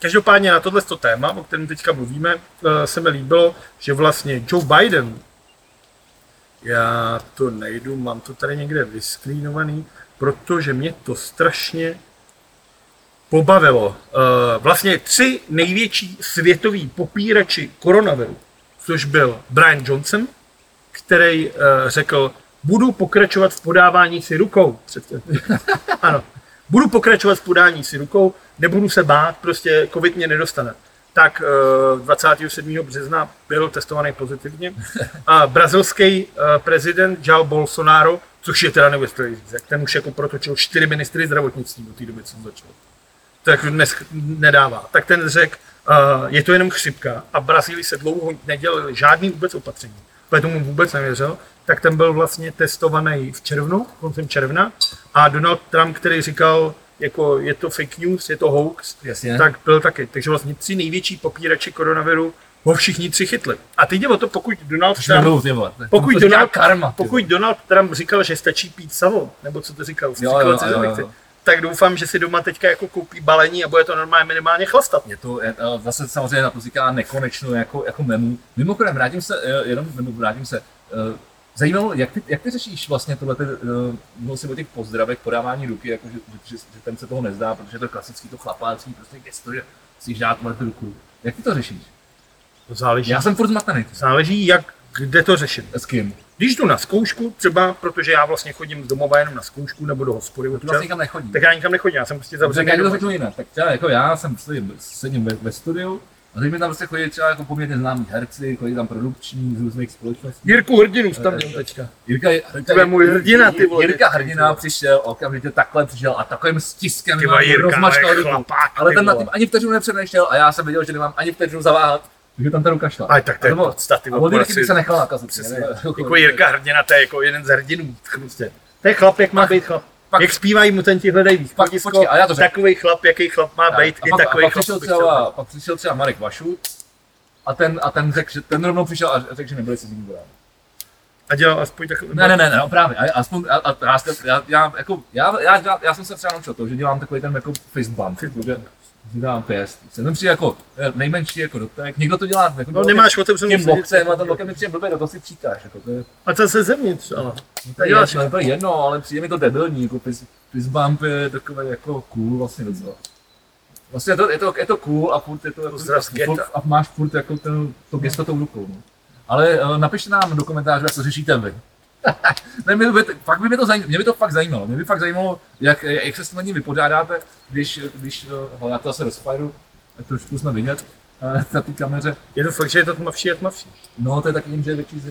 Každopádně na tohle téma, o kterém teďka mluvíme, eh, se mi líbilo, že vlastně Joe Biden, já to nejdu, mám to tady někde vyskrínovaný, protože mě to strašně pobavilo. Eh, Vlastně tři největší světoví popírači koronaviru, což byl Brian Johnson, který eh, řekl, budu pokračovat v podávání si rukou. Ano, budu pokračovat v podání si rukou, nebudu se bát, prostě covid mě nedostane. Tak eh, 27. března byl testovaný pozitivně. A brazilský eh, prezident Jair Bolsonaro, což je teda neuvěřitelný řízek, ten už jako protočil čtyři ministry zdravotnictví do té doby, co začal to jako dnes nedává. Tak ten řekl, uh, je to jenom chřipka a Brazílii se dlouho nedělali žádný vůbec opatření. Protože tomu vůbec nevěřil, tak ten byl vlastně testovaný v červnu, koncem června a Donald Trump, který říkal, jako je to fake news, je to hoax, Jasně. tak byl taky. Takže vlastně tři největší popírači koronaviru ho všichni tři chytli. A teď jde o to, pokud Donald Už Trump ty vole. pokud to Donald, karma. pokud Donald Trump říkal, že stačí pít savo, nebo co to říkal, Jo, jo, říkal jo, jo. Tak doufám, že si doma teďka jako koupí balení a bude to normálně minimálně chlastat. Je to je, eh, zase samozřejmě na to říká nekonečno jako, jako memu. Mimochodem, vrátím se, eh, jenom nebo vrátím se. eh, Zajímalo, jak ty, jak ty řešíš vlastně tohle, ty, mluvil jsi o těch pozdravech, podávání ruky, jako že, že, že, ten se toho nezdá, protože je to klasický to chlapácký prostě gesto, že si dát tu ruku. Jak ty to řešíš? Záleží, Já jsem furt zmatený. záleží jak, kde to řešit. S kým? Když jdu na zkoušku, třeba protože já vlastně chodím z domova jenom na zkoušku nebo do hospody Tu občas, vlastně nikam nechodí. tak já nikam nechodím, já jsem prostě Tak zavřený já ti to řeknu jinak. Tak třeba jako já jsem sedím, sedím ve, ve studiu a teď mi tam prostě chodí třeba jako poměrně známí herci, chodí tam produkční z různých společností. Jirku Hrdinu tam měl teďka. Jirka, Jirka, je můj hrdina, ty vole. Jirka Hrdina přišel, okamžitě takhle přišel a takovým stiskem Jirka, rozmačkal ale ruku. Ale ten na tím ani vteřinu nepřemýšlel a já jsem věděl, že nemám ani vteřinu zaváhat, takže tam ta ruka šla. Ale tak to je podstaty. A od Jirky bych se nechal nakazit. Přesně. Jako Jirka Hrdina, to je jako jeden z hrdinů. Prostě. To je chlap, jak má být chlap. pak- jak zpívají mutanti hledají východisko, počkej, a já to řeknu. takový chlap, jaký chlap má být, i pak, takový a pak, chlap. přišel třeba, pak přišel třeba Marek Vašut a ten, a ten řekl, že ten rovnou přišel a řekl, že nebyli si s ním. A dělal aspoň takový. Ne, ne, ne, ne, no právě, a, aspoň, a, a, já, já, já, jako, já, já, já, jsem se třeba naučil to, že dělám takový ten jako fist bump, že, že dám pěst. Jsem přijde jako eh, nejmenší jako dotek, někdo to dělá jako No nemáš otevřenou tím lokcem a ten lokem mi přijde blbě, do toho si příkáš, jako to je, A to se zevnitř, ale. no, to je, Děláš- jedno, to je jedno, ale přijde mi to debilní, jako fist, fist bump je takový jako cool vlastně docela. Vlastně je to, je to, je to cool a furt je to jako, furt, a máš furt jako ten, to gesto tou rukou. No. Ale uh, napište nám do komentářů, jak to řešíte vy. Ne, mě, by, fakt by mě to zajímalo, mě by to fakt zajímalo. Mě by fakt zajímalo, jak, jak se s tím na ní vypořádáte, když, když uh, já to rozfajru, tak trošku jsme vidět uh, na té kameře. Je to fakt, že je to tmavší a tmavší. No, to je taky že je větší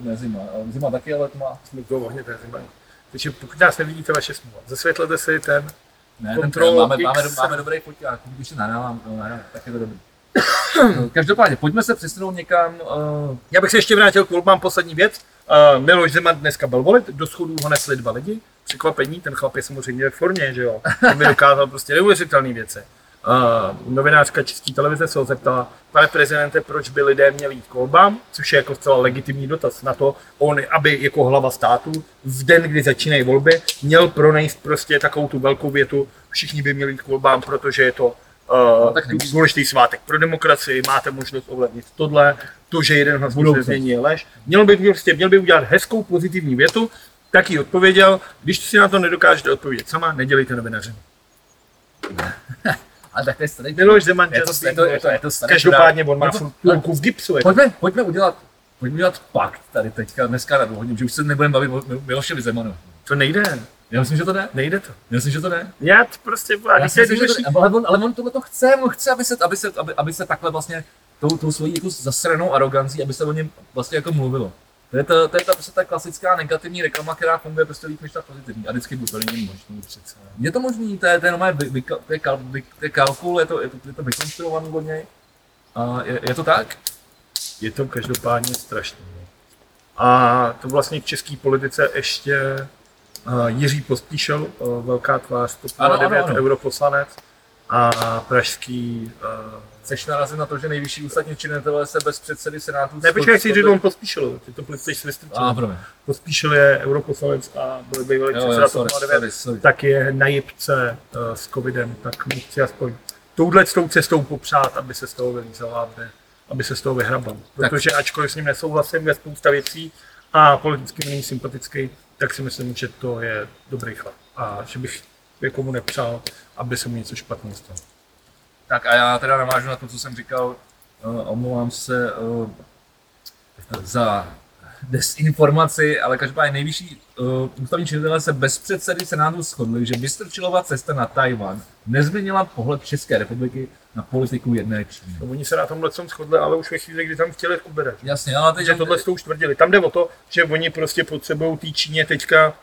ne zima, uh, zima taky, ale tma. Jsme do ohně, to je zajímavé. Takže pokud nás nevidíte, vaše smůla. Zasvětlete si ten. Ne, Control ten, máme, máme, X. máme dobrý foťák, když se nahrávám, tak je to dobrý. Každopádně, pojďme se přesunout někam, uh, Já bych se ještě vrátil k volbám poslední věc. Uh, Miloš Zeman dneska byl volit, do schodů ho nesli dva lidi. Překvapení, ten chlap je samozřejmě ve formě, že jo. On by dokázal prostě neuvěřitelné věci. Uh, novinářka České televize se ho zeptala, pane prezidente, proč by lidé měli jít k volbám, což je jako zcela legitimní dotaz na to, on, aby jako hlava státu v den, kdy začínají volby, měl pronést prostě takovou tu velkou větu, všichni by měli jít k volbám, protože je to uh, tak důležitý svátek pro demokracii, máte možnost ovlivnit tohle, to, že jeden hlas může změní je lež. Měl by, prostě, měl by udělat hezkou pozitivní větu, tak jí odpověděl, když si na to nedokážete odpovědět sama, nedělejte novinaři. ale tak to je starý Miloš Zeman, je to, je to, je to, je to starý Každopádně on má půlku v gipsu. jako. Pojďme, pojďme udělat, pojďme udělat pakt tady teďka, dneska na dlouhodně, že už se nebudeme bavit o Mil- Milošovi Zemanu. To nejde, Já myslím, že to jde. nejde to. Já myslím, že to jde. Já to prostě, Já si je myslím, že to jde. Ale on, ale on tohle to chce, on chce, aby se, aby se, aby, aby se takhle vlastně tou, tou svojí jako zasranou arogancí, aby se o něm vlastně jako mluvilo. To je, to, to je ta, prostě ta klasická negativní reklama, která funguje prostě líp než ta pozitivní. A vždycky bude. to není možný přece. Je to možný, to je, to je, normálně vy, vy, to je, kal, vy, to je kalkul, je to, je to, je to vykonstruovaný od něj. A je, je, to tak? Je to každopádně strašný. A to vlastně v české politice ještě Jiří Pospíšil, uh, velká tvář, TOP Ano, ano, 09, ano. europoslanec a pražský... Uh, Chceš narazit na to, že nejvyšší ústavní činitelé se bez předsedy senátu... ne, počkej, chci říct, on Pospíšil, ty to politický svističil. A, promiň. Pospíšil je europoslanec a byl bývalý předseda TOP sorry, 09, sorry, sorry. tak je na jipce uh, s covidem, tak mu chci aspoň touhle tou cestou popřát, aby se z toho vylízal, aby, aby se z toho vyhrabal. Tak. Protože ačkoliv s ním nesouhlasím ve spousta věcí a politicky není sympatický, tak si myslím, že to je dobrý chlap. A že bych jako mu nepřál, aby se mu něco špatného stalo. Tak a já teda navážu na to, co jsem říkal. Uh, omlouvám se uh, za desinformaci, ale každopádně nejvyšší uh, ústavní činitelé se bez předsedy Senátu shodli, že Vystrčilová cesta na Tajvan nezměnila pohled České republiky na politiku jedné Číny. No, oni se na tomhle tom shodli, ale už ve chvíli, kdy tam chtěli ubrat. Jasně, ale teď že tohle tou už tvrdili. Tam jde o to, že oni prostě potřebují té Číně teďka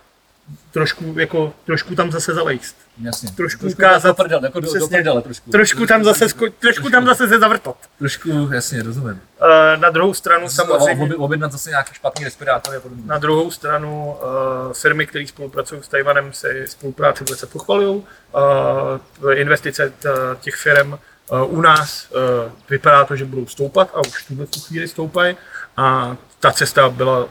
trošku, jako, trošku tam zase zalejst. Jasně. trošku trošku ukázat- do prdele, jako do, do Přesně. prdele trošku. Trošku tam zase, sko- trošku tam zase se zavrtat. Trošku, jasně, rozumím. Eh, Na druhou stranu samozřejmě, Samozřejmě. Objednat zase nějaký špatný respirátor a podobně. na druhou stranu eh, firmy, které spolupracují s Tajvanem, se spolupráci velice pochvalují. Eh, Investice těch firm eh, u nás eh, vypadá to, že budou stoupat a už v tuhle tu chvíli stoupají. A ta cesta byla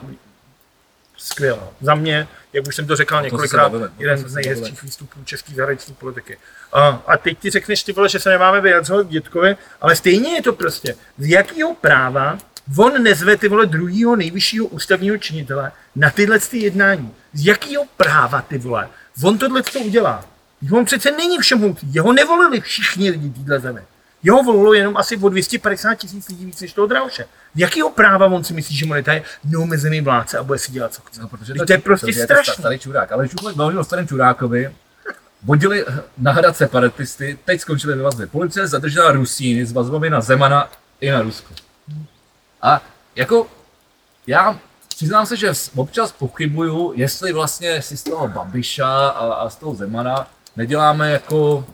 skvělá. Za mě, jak už jsem to se několikrát, bavíme, o tom jeden z nejhezčích výstupů české zahraniční politiky. A, a teď ti řekneš, ty vole, že se nemáme vyjadřovat k dětkovi, ale stejně je to prostě. Z jakého práva on nezve ty vole druhýho nejvyššího ústavního činitele na tyhle ty jednání? Z jakého práva ty vole? On tohle to udělá. On přece není všemoutý, jeho nevolili všichni lidi téhle zemi. Jeho volilo jenom asi o 250 tisíc lidí víc než toho Drauše. Jakýho práva on si myslí, že on je neomezený vládce a bude si dělat co chce? No, protože Vždyť to je prostě strašný. starý čurák. Ale když už bavíme o starém čurákovi, vodili na hrad separatisty, teď skončili ve vazbě. Policie zadržela Rusíny s vazbami na Zemana i na Rusko. A jako já přiznám se, že občas pochybuju, jestli vlastně si z toho Babiša a, a z toho Zemana neděláme jako,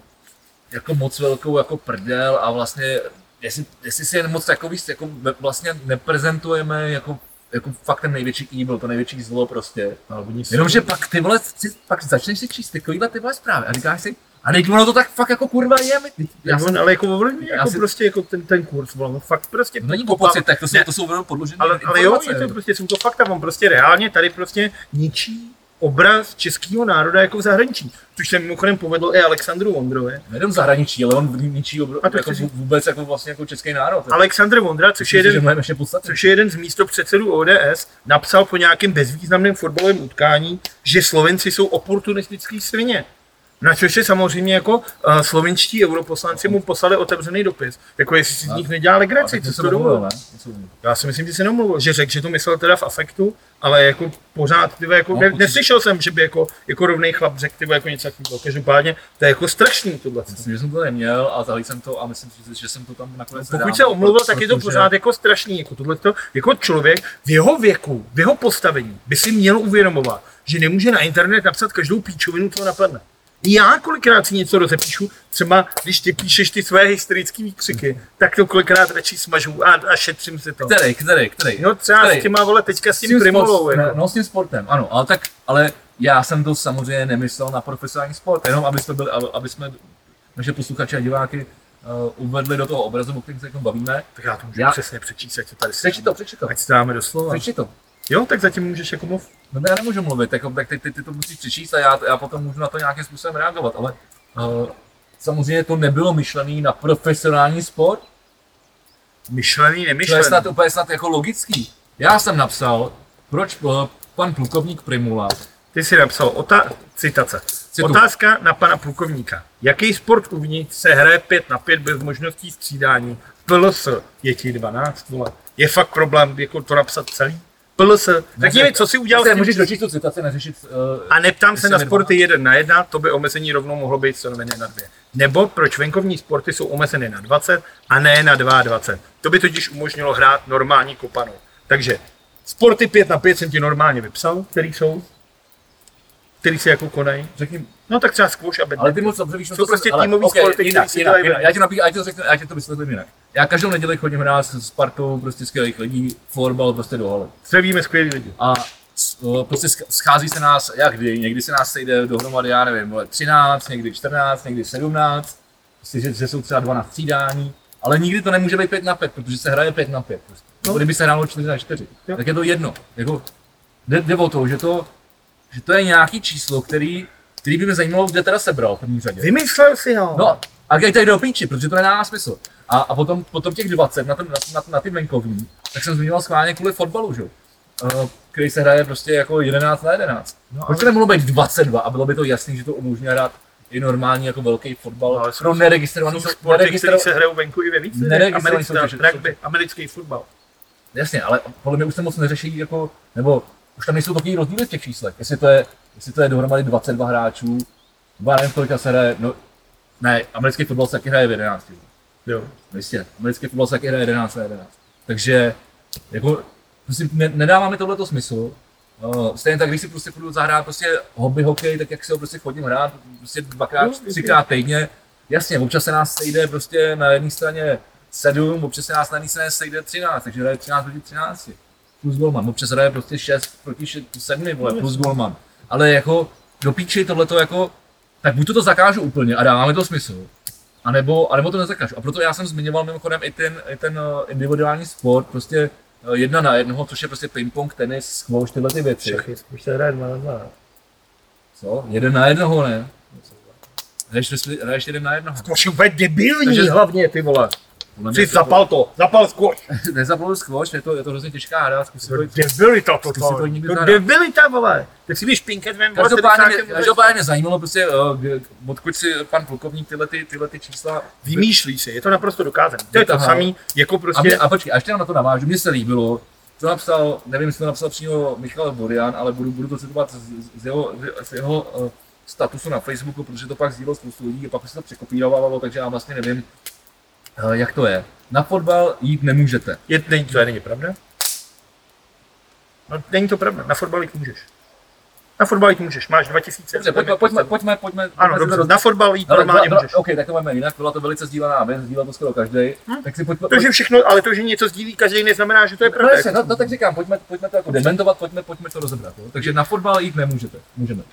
jako moc velkou jako prdel a vlastně jestli, jestli si jen moc jako, víš, jako vlastně neprezentujeme jako, jako fakt ten největší evil, to největší zlo prostě. Jsou- Jenomže pak ty vole, si, pak začneš si číst takovýhle ty vole zprávy a říkáš si, a teď ono to tak fakt jako kurva je. my- Já jsem, ale jako já jako si- prostě jako ten, ten kurz, on fakt prostě to není po pocitech, to jsou, to jsou velmi podložené ale, ale jo, je to prostě, jsou to fakta, on prostě reálně tady prostě ničí obraz českého národa jako v zahraničí. Což se mimochodem povedlo i Alexandru Vondrovi. Nejenom zahraničí, ale on ničí obro, A to jako chci vůbec jako vlastně jako český národ. Aleksandr Vondra, což je jeden, což je jeden z místopředsedů ODS, napsal po nějakém bezvýznamném fotbalovém utkání, že Slovenci jsou oportunistický svině. Na což je samozřejmě jako uh, slovenští europoslanci mu poslali otevřený dopis. Jako jestli si z nich nedělá legraci, co to domluvil, Já si myslím, že se nemluvil, že řekl, že to myslel teda v afektu, ale jako pořád, tyhle, jako, No, ne, neslyšel jsem, že by jako, jako rovný chlap řekl tyhle, jako něco takového. Každopádně to je jako strašný tohle. Myslím, že jsem to neměl a zahlíd jsem to a myslím si, že jsem to tam nakonec Pokud nedal, se omluvil, tak je to pořád jako strašný. Jako, tohleto, jako člověk v jeho věku, v jeho postavení by si měl uvědomovat, že nemůže na internet napsat každou píčovinu, co napadne. Já kolikrát si něco rozepíšu, třeba když ty píšeš ty své hysterické výkřiky, tak to kolikrát radši smažu a, a šetřím si to. Který, který, který? No třeba Který? s těma vole teďka s tím tím primolou. sport- Jako. No s tím sportem, ano, ale tak, ale já jsem to samozřejmě nemyslel na profesionální sport, jenom aby jsme, byli, aby, jsme naše posluchače a diváky uh, uvedli do toho obrazu, o kterém se jako bavíme. Tak já to můžu Já- přesně přečíst, ať to tady Přeči to, přeči to, Ať to dáme do slova. přeči to. Jo, tak zatím můžeš jako mluv. No já nemůžu mluvit, jako, tak ty, ty, ty to musíš přečíst a já, já potom můžu na to nějakým způsobem reagovat, ale uh, samozřejmě to nebylo myšlený na profesionální sport, Myšlený, To je nemyšlený. snad úplně snad jako logický. Já jsem napsal, proč eh, pan plukovník Primula, Ty jsi napsal, ota- citace. Citu. Otázka na pana plukovníka. Jaký sport uvnitř se hraje 5 na 5 bez možností střídání? PLS je ti 12, vole. Je fakt problém jako to napsat celý? PLS. Řekni mi, co si udělal se s tím, můžeš dočíst tu citaci, neřešit... Uh, a neptám se na sporty 1 na 1, to by omezení rovnou mohlo být stanovené na 2. Nebo proč venkovní sporty jsou omezeny na 20 a ne na 22. To by totiž umožnilo hrát normální kopanou. Takže sporty 5 na 5 jsem ti normálně vypsal, který jsou, který se jako konají. řekni, No tak třeba squash a ale badminton. ty moc dobře víš, Jsou co jsem- prostě ale, týmový okay, sporty, jinak, jinak, jinak, ven. já ti, napí, já ti to řeknu, já ti to vysvětlím jinak. Já každou neděli chodím hrát s Spartou, prostě skvělých lidí, fotbal prostě do haly. Zdravíme skvělý lidi. A prostě sch- schází se nás, jak kdy, někdy se nás sejde dohromady, já nevím, vole, 13, někdy 14, někdy 17, prostě, že, že jsou třeba dva na střídání, ale nikdy to nemůže být 5 na 5, protože se hraje 5 na 5. Prostě. No. Kdyby se hrálo 4 na 4, Jo. tak je to jedno. Jako, jde, jde o to, že to, že to je nějaký číslo, který, který by mě zajímalo, kde teda sebral v první řadě. Vymyslel si ho. No, a když tady do píči, protože to nedává smysl. A, a potom, potom těch 20 na, tom, na, na, na ty venkovní, tak jsem zmiňoval schválně kvůli fotbalu, že? jo. Uh, který se hraje prostě jako 11 na 11. No, Proč to nemohlo být 22 a bylo by to jasný, že to umožňuje hrát i normální jako velký fotbal No, ale pro jsou- neregistrovaný jsou sporty, které neregistrovaný. se hrajou venku i ve více. Neregistrovaný Americký, rugby, americký fotbal. Jasně, ale podle mě už se moc neřeší jako, nebo už tam nejsou takový rozdíly v těch číslech. Jestli to je, jestli to je dohromady 22 hráčů, nebo nevím, kolika se hraje, no, ne, americký fotbal se taky hraje v 11. že? Jo. No Jistě, americký fotbal se taky hraje 11 na 11. Takže, jako, prostě ne, nedává mi tohleto smysl. Uh, stejně tak, když si prostě půjdu zahrát prostě hobby hokej, tak jak si ho prostě chodím hrát, prostě dvakrát, třikrát týdně. Jasně, občas se nás sejde prostě na jedné straně 7, občas se nás na jedné straně sejde 13, takže hraje 13 proti 13. Plus golman, občas hraje prostě 6 proti 7, vole, plus golman. Ale jako, do píči tohleto jako, tak buď to, to zakážu úplně a dává mi to smysl, a nebo, a nebo to nezakážu. A proto já jsem zmiňoval mimochodem i ten, i ten eh, individuální sport, prostě eh, jedna na jednoho, což je prostě ping-pong, tenis, squash, tyhle ty věci. Šachy, už se hraje 2 na 2. Co? Jeden na jednoho, ne? Hraješ, jeden na jednoho. To je úplně debilní Takže- hlavně, ty vole. To- zapal to, zapal squash. Nezapomeň squash, je to, je to hrozně těžká hra, zkus si to Debilita to, to to, debilita, vole. Tak si víš, Pinket vem, vole, Každopádně, 70 mě, každopádně mě zajímalo prostě, uh, odkud si pan plukovník tyhle, ty, tyhle ty čísla Vymýšlí si, je to naprosto dokázané. To je to samý, jako A, mě, prostě, a počkej, a ještě na to navážu, mně se líbilo, to napsal, nevím, jestli to napsal přímo Michal Borian, ale budu, budu to citovat z, z jeho, z jeho uh, statusu na Facebooku, protože to pak sdílelo spoustu lidí a pak se to překopírovalo, takže já vlastně nevím, jak to je. Na fotbal jít nemůžete. je, není, to není pravda. No, není to pravda, na fotbal jít můžeš. Na fotbal jít můžeš, máš 2000. Dobře, pojďme, pojďme, pojďme, pojďme. Ano, dobře, na fotbal jít Ale normálně můžeš. OK, tak to máme jinak, byla to velice sdílená věc, sdílel to skoro každý. Hm. Tak si pojďme, To, že všechno, ale to, že něco sdílí každý, neznamená, že to je No, pravda. jasně, no, no, tak říkám, pojďme, pojďme to jako dementovat, pojďme, pojďme to rozebrat. Jo? Takže na fotbal jít nemůžete. Můžeme.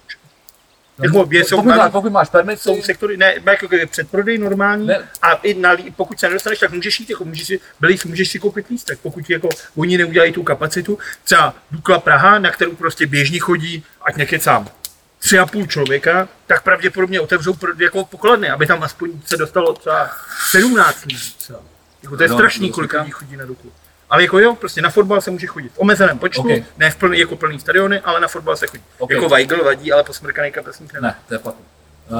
Jako je- jsou pokud, má, pokud máš permit, jsou sektory, ne, jako předprodej normální, Ne. a i na, pokud se nedostaneš, tak můžeš jít, jako můžeš si, byli, můžeš si koupit lístek, pokud jako oni neudělají tu kapacitu, třeba Dukla Praha, na kterou prostě běžně chodí, ať nekecám, tři a půl člověka, tak pravděpodobně otevřou pro, jako pokladny, aby tam aspoň se dostalo třeba 17 lidí. Jako to je No, strašný, kolik lidí chodí na Duklu. Ale jako jo, prostě na fotbal se může chodit v omezeném počtu, Ok. ne v plný, jako plný stadiony, ale na fotbal se chodí. Ok. Jako Weigl vadí, ale posmrkaný kapesník ne. Ne, to je fakt. Uh,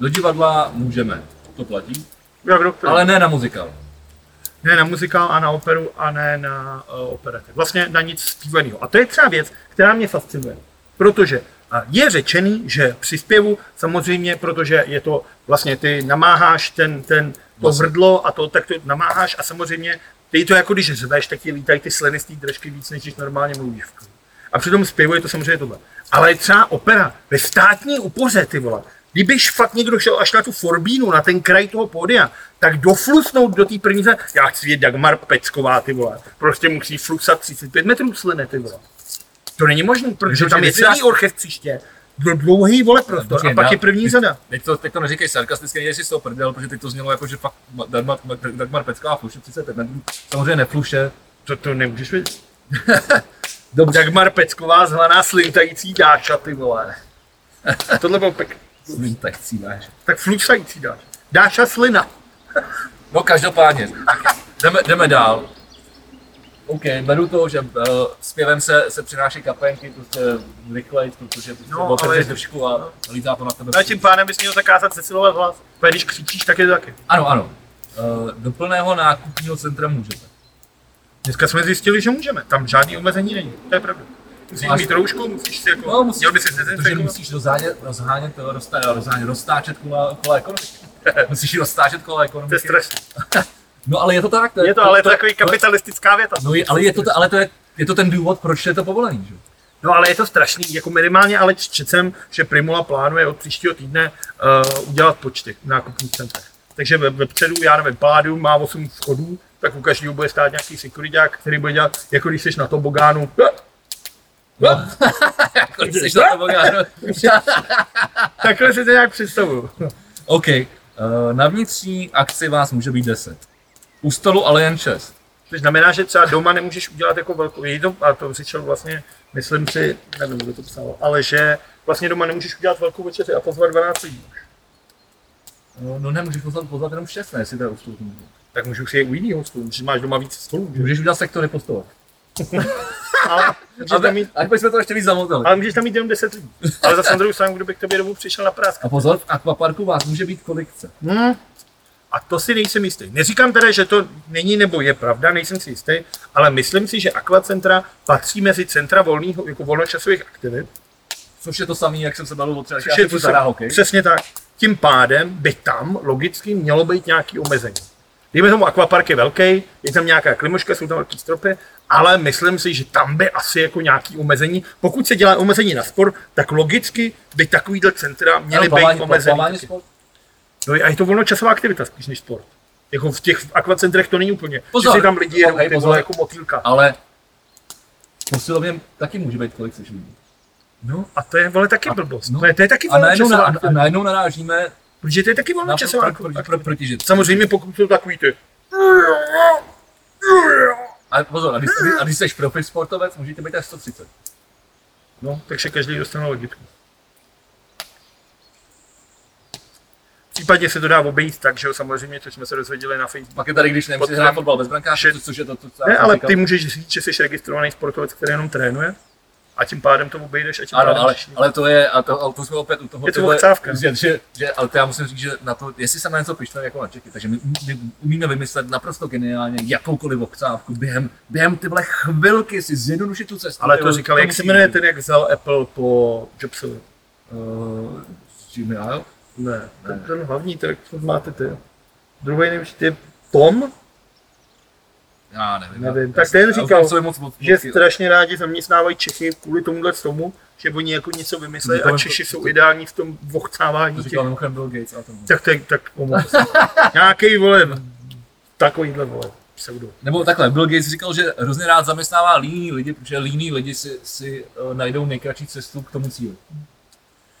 do divadla můžeme, to platí, Jak doktor. ale ne na muzikál. Ne na muzikál a na operu a ne na uh, operety. Vlastně na nic zpívaného. A to je třeba věc, která mě fascinuje. Protože a je řečený, že při zpěvu samozřejmě, protože je to vlastně ty namáháš ten, ten to Vlastně. hrdlo a to tak to namáháš a samozřejmě ty to jako když řveš, tak ti lítají ty sliny z té držky víc, než když normálně mluvíš. klidu. A při tom zpěvu je to samozřejmě tohle. Ale třeba opera ve státní upoře, ty vole, Kdybyš fakt někdo šel až na tu Forbínu, na ten kraj toho pódia, tak doflusnout do té první řady, já chci vidět Dagmar Pecková, ty vole. Prostě musí flusat 35 metrů sliny, ty vole. To není možné, protože tam je celý orchestřiště, dlouhý vole prostor Počkej, a pak je první teď- řada. Teď to, teď to neříkej sarkasticky, nejsi z toho prdel, protože teď to znělo jako, že fakt Dagmar, Dagmar Pecková fluše 35 metrů. Samozřejmě nefluše. To, to nemůžeš vědět. Dobře. Dagmar Pecková zvaná slintající dáša, ty vole. A tohle byl pek. Tak cíváš. Tak flusající dáša. Dáša slina. No každopádně, jdeme, jdeme dál. OK, beru to, že uh, zpěvem se, se přináší kapenky, prostě rychleji, protože prostě No, no, ale- držku a lítá to na tebe. Ale tím pádem bys měl zakázat Cecilové hlas. Protože když křičíš, tak je to taky. Ano, ano. Uh, do plného nákupního centra můžete. Dneska jsme zjistili, že můžeme. Tam žádný omezení není. To je pravda. Musíš Máš- mít roušku, musíš si jako, No, musíš, měl by si protože musíš rozhánět, rozhánět, roztá, rozhánět, roztáčet kola, kola ekonomiky. musíš roztáčet kola To je ekonomiky. strašné. No ale je to tak. Je to, ale je to takový kapitalistická věta. No, je, ale je to, ale to je, je to ten důvod, proč je to povolený, že? No ale je to strašný, jako minimálně, ale četl jsem, že Primula plánuje od příštího týdne uh, udělat počty v nákupních centrech. Takže ve, vepředu, já nevím, Palladium má 8 vchodů, tak u každého bude stát nějaký sekuriták, který bude dělat, jako když jsi na tobogánu. No. Jako jsi na to bogáno. Takhle si to nějak představuju. OK. Uh, na vnitřní akci vás může být 10. U stolu ale jen 6. To znamená, že třeba doma nemůžeš udělat jako velkou, to, a to řečel vlastně, myslím si, nevím, kdo to psal, ale že vlastně doma nemůžeš udělat velkou večeři a pozvat 12 lidí. No, no nemůžeš pozvat, pozvat jenom 6, ne, jestli to je u stolu. Tak můžu si je u jiného stolu, že máš doma víc stolů. Že? Můžeš udělat sektory po stole. Ale, můžeš tam mít, bychom to ještě víc zamotali. ale můžeš tam mít jenom 10 lidí. Ale zase na druhou stranu, kdo by k tobě domů přišel na práska. A pozor, v akvaparku vás může být kolik chce. Hmm. A to si nejsem jistý. Neříkám teda, že to není nebo je pravda, nejsem si jistý, ale myslím si, že akvacentra patří mezi centra volného, jako volnočasových aktivit. Což je to samé, jak jsem se bavil o třeba, Což je já to hokej. Přesně tak. Tím pádem by tam logicky mělo být nějaký omezení. Dejme tomu, akvapark je velký, je tam nějaká klimoška, jsou tam velký stropy, ale myslím si, že tam by asi jako nějaký omezení. Pokud se dělá omezení na sport, tak logicky by takovýhle centra měly být plavání- omezený. plavání taky. sport. No a je to volnočasová aktivita spíš než sport. Jako v těch akvacentrech to není úplně. Pozor. Že tam lidi jedou Okej, ty pozor. jako motýlka. Ale posilovně taky může být kolik chceš lidí. No a to je vole taky A- blbost. no. To, je, to je taky A najednou, na, a najednou narážíme Protože to je taky volnočasová pro, aktivita. pro, pro, protižit. Samozřejmě pokud jsou takový ty. A pozor, a když, a když jsi profi sportovec, můžete být až 130. No, takže každý dostane logiku. Případně se to dá obejít tak, že jo, samozřejmě, což jsme se dozvěděli na Facebooku. Pak je tady, když nemůžeš hrát fotbal bez brankáře, že- což- což je to, to co já Ne, ale říkal. ty můžeš říct, že jsi registrovaný sportovec, který jenom trénuje a tím pádem to obejdeš a tím Ano, pádem ale, ale to je, a to, a to jsme opět u toho, Je to tyhle-. Že, že, že, ale to já musím říct, že na to, jestli jsem na něco pišnej jako na Čechy, takže my, my umíme vymyslet naprosto geniálně jakoukoliv ochcávku během, během tyhle chvilky si zjednodušit tu cestu. Ale to říkal, jak se jmenuje ten, jak vzal Apple po Jobsovi? Uh, Jimmy Isle? Ne, ten, ten hlavní, tak co máte ty. Druhý největší, ty je Tom, Já nevím. Nevím, já- tak ten říkal, jsem moc, moc, že moc- strašně rádi zaměstnávají Čechy kvůli tomuhle tomu, že oni jako něco vymysleli a Češi to- jsou to- ideální v tom vochcávání To říkal mimochodem Bill Gates a to. Tak, tak, tak pomoct. Nějaký vole, takovýhle vole, pseudo. Nebo takhle, Bill Gates říkal, že hrozně rád zaměstnává líní lidi, protože líní lidi si, si uh, najdou nejkratší cestu k tomu cíli.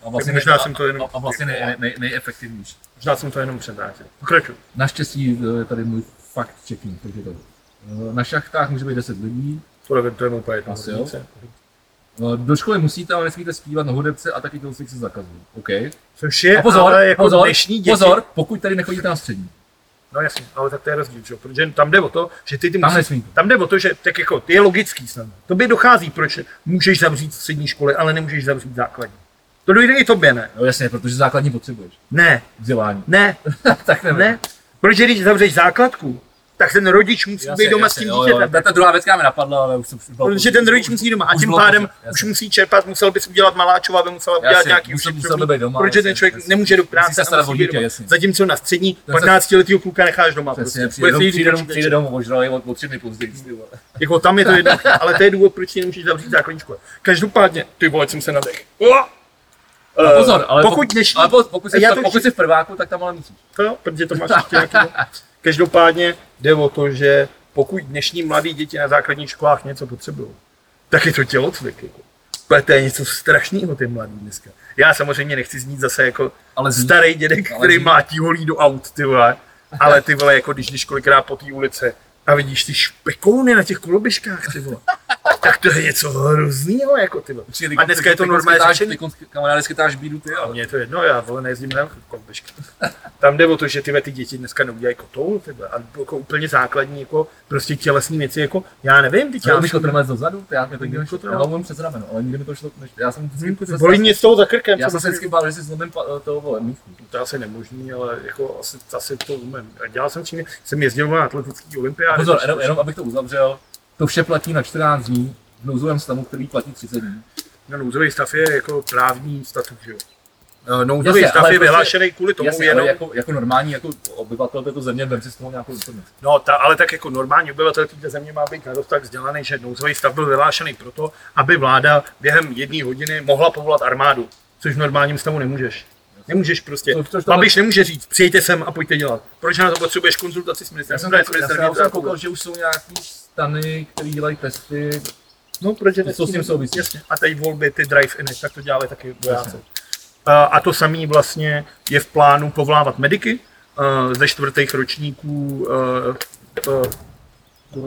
A vlastně, možná a, jsem to jenom- a, vlastně nej, nej, nejefektivnější. Možná jsem to jenom předátil. Pokračuj. Naštěstí eh, je tady můj fakt checking, takže to. Eh, Na šachtách může být 10 lidí, To, je- to je úplně jedno. Asi jo. Eh, do školy musíte, ale nesmíte zpívat na hudebce a taky tělocvik se zakazují. OK. Což je A pozor, ale jako pozor, dnešní děti. pozor, pokud tady nechodíte na střední. No jasně, ale tak to je rozdíl, jo? protože tam jde o to, že ty, ty Tam musí, tam jde o to, že tak jako, ty je logický snad. Tobě dochází, proč můžeš zavřít střední školy, ale nemůžeš zavřít základní. To dojde i tobě, ne? No jasně, protože základní potřebuješ. Ne, Vzdělání. ne, tak nevím. ne. Protože když zavřeš základku, tak ten rodič musí být doma s tím dítětem. Ta, ta druhá věc, která mi napadla, ale už, bylo Protože ten rodič musí být doma a tím pádem pozdě, už jasně. musí čerpat, musel bys udělat maláčova, aby musela udělat Jasně, nějaký musel- musel být doma, protože ten jasně, člověk jasně. nemůže do Musí práce se starat o dítě, jasně. Zatímco na střední To je 15 letého kluka necháš doma. Přesně, prostě. přijde, domů, přijde, přijde možná je o, tři dny později. Jako tam je to jedno, ale to je důvod, proč si nemůžeš zavřít základní školu. Každopádně, ty vole, jsem se nadech. A pozor, ale, pokud dnešní- ale po- pokud, jsi, Já v- to pokud jsi v prváku, tak tam ale musíš. To jo, protože to máš ještě nějaký... Každopádně jde o to, že pokud dnešní mladí děti na základních školách něco potřebují, tak je to tělocvik. Jako. Ale To je něco strašného, ty mladí dneska. Já samozřejmě nechci znít zase jako Ale zní- starý dědek, ale který zní- mlátí holí do aut, ty vole. Ale ty vole, jako když jdeš kolikrát po té ulici a vidíš ty špekouny na těch koloběžkách, ty vole. Tak to je něco hroznýho, jako ty vole. Ty A dneska je to ty normálně řešení. Ty kamarády skytáš bídu ty, ale mně je to jedno, já vole nejezdím na koloběžky. Tam jde o to, že ty, ty děti dneska neudělají kotoul, tyhle, a jako úplně základní, jako prostě tělesní věci, jako já nevím, ty já bych to trmec dozadu, já mě to nikdy kotrmelec? Já umím přes rameno, ale nikdy mi to šlo, než, já jsem vždycky, Hm, Bolí mě z toho za krkem. já jsem se bych- vždycky bál, že si zlomím toho vole. To je asi nemožný, ale jako asi, asi to umím. Dělal jsem čím, jsem jezdil na atletický olympiády. Pozor, jenom, jenom abych to uzavřel, to vše platí na 14 dní, v nouzovém stavu, který platí 30 dní. No, nouzový stav je jako právní statut, že jo. Eh, Nouzový Jasně, stav je prostě- vyhlášený kvůli tomu Jasně, jenom. jako, jako normální jako obyvatel této země, vem si z toho nějakou informaci. No, ta, ale tak jako normální obyvatel této země má být dost tak vzdělaný, že nouzový stav byl vyhlášený proto, aby vláda během jedné hodiny mohla povolat armádu, což v normálním stavu nemůžeš. Nemůžeš prostě. To- což tohle- Babiš nemůže říct, přijďte sem a pojďte dělat. Proč na to potřebuješ konzultaci s Já ministrem? jsem, vnitra, já jsem, já jsem koukal, že už jsou nějaký stany, které dělají testy. No, protože To, s tím souvisí. Jasně. A teď volby, ty drive-iny, tak to dělali taky vojáci. A, a to samé vlastně je v plánu povlávat mediky uh, ze čtvrtých ročníků uh,